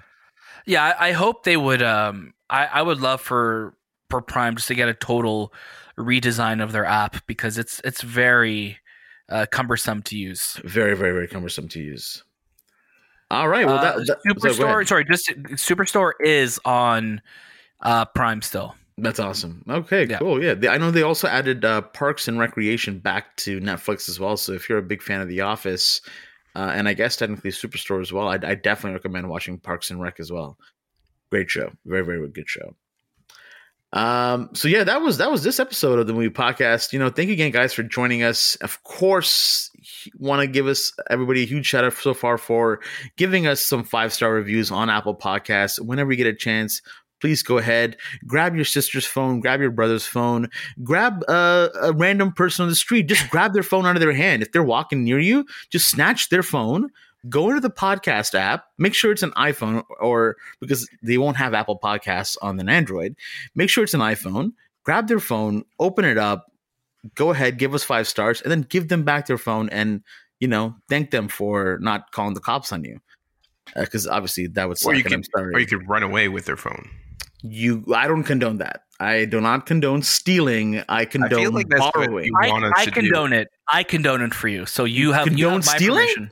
Yeah, I, I hope they would. Um, I, I would love for for Prime just to get a total redesign of their app because it's it's very uh, cumbersome to use. Very very very cumbersome to use. All right, well that, Uh, that Superstore. ahead. sorry, just Superstore is on uh, Prime still. That's awesome. Okay, Yeah. cool. Yeah, They- I know they also added uh, Parks and Recreation back to Netflix as well. So if you're a big fan of The Office, uh, and I guess technically Superstore as well, I, I definitely recommend watching Parks and Rec as well. Great show, very very good show. Um, so yeah, that was that was this episode of the movie podcast. You know, thank you again, guys, for joining us. Of course, want to give us everybody a huge shout out so far for giving us some five star reviews on Apple Podcasts. Whenever you get a chance, please go ahead, grab your sister's phone, grab your brother's phone, grab uh, a random person on the street, just grab their phone out of their hand. If they're walking near you, just snatch their phone, go into the podcast app, make sure it's an iPhone or because they won't have Apple Podcasts on an Android, make sure it's an iPhone, grab their phone, open it up, go ahead, give us five stars, and then give them back their phone and, you know, thank them for not calling the cops on you. Uh, because obviously that would suck. Or you and I'm could, or you could run away with their phone. you i don't condone that i do not condone stealing i condone like that's what borrowing you- I, want us I to do. condone it. I condone it for you. So you have, you condone have my stealing? permission.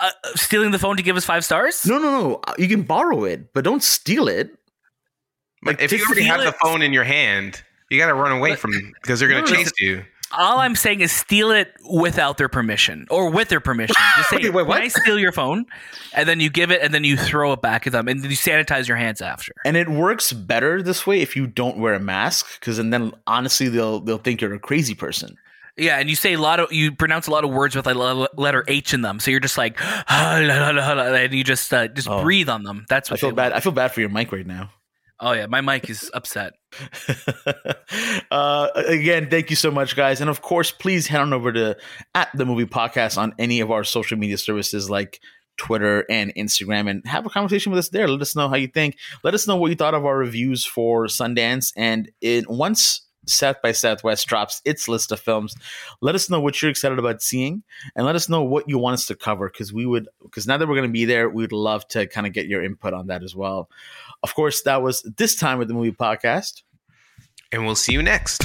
Uh, uh, stealing the phone to give us five stars? no no no you can borrow it but don't steal it Like, if you already have steal the phone in your hand, you got to run away But- from them because they're going to no, chase you. All I'm saying is steal it without their permission or with their permission. Just say, Okay, wait, what? "Can I steal your phone?" And then you give it, and then you throw it back at them, and then you sanitize your hands after. and it works better this way if you don't wear a mask because and then honestly they'll they'll think you're a crazy person Yeah, and you say a lot of you pronounce a lot of words with a letter H in them, so you're just like, and you just uh, just Oh. breathe on them. That's i feel bad want. i feel bad for your mic right now Oh yeah, my mic is upset. uh, again, thank you so much, guys. And of course, please head on over to at the movie podcast on any of our social media services like Twitter and Instagram and have a conversation with us there. Let us know how you think. Let us know what you thought of our reviews for Sundance. And it once South by Southwest drops its list of films. Let us know what you're excited about seeing, and let us know what you want us to cover because we would because now that we're going to be there, we'd love to kind of get your input on that as well. Of course, that was this time with the movie podcast, and we'll see you next.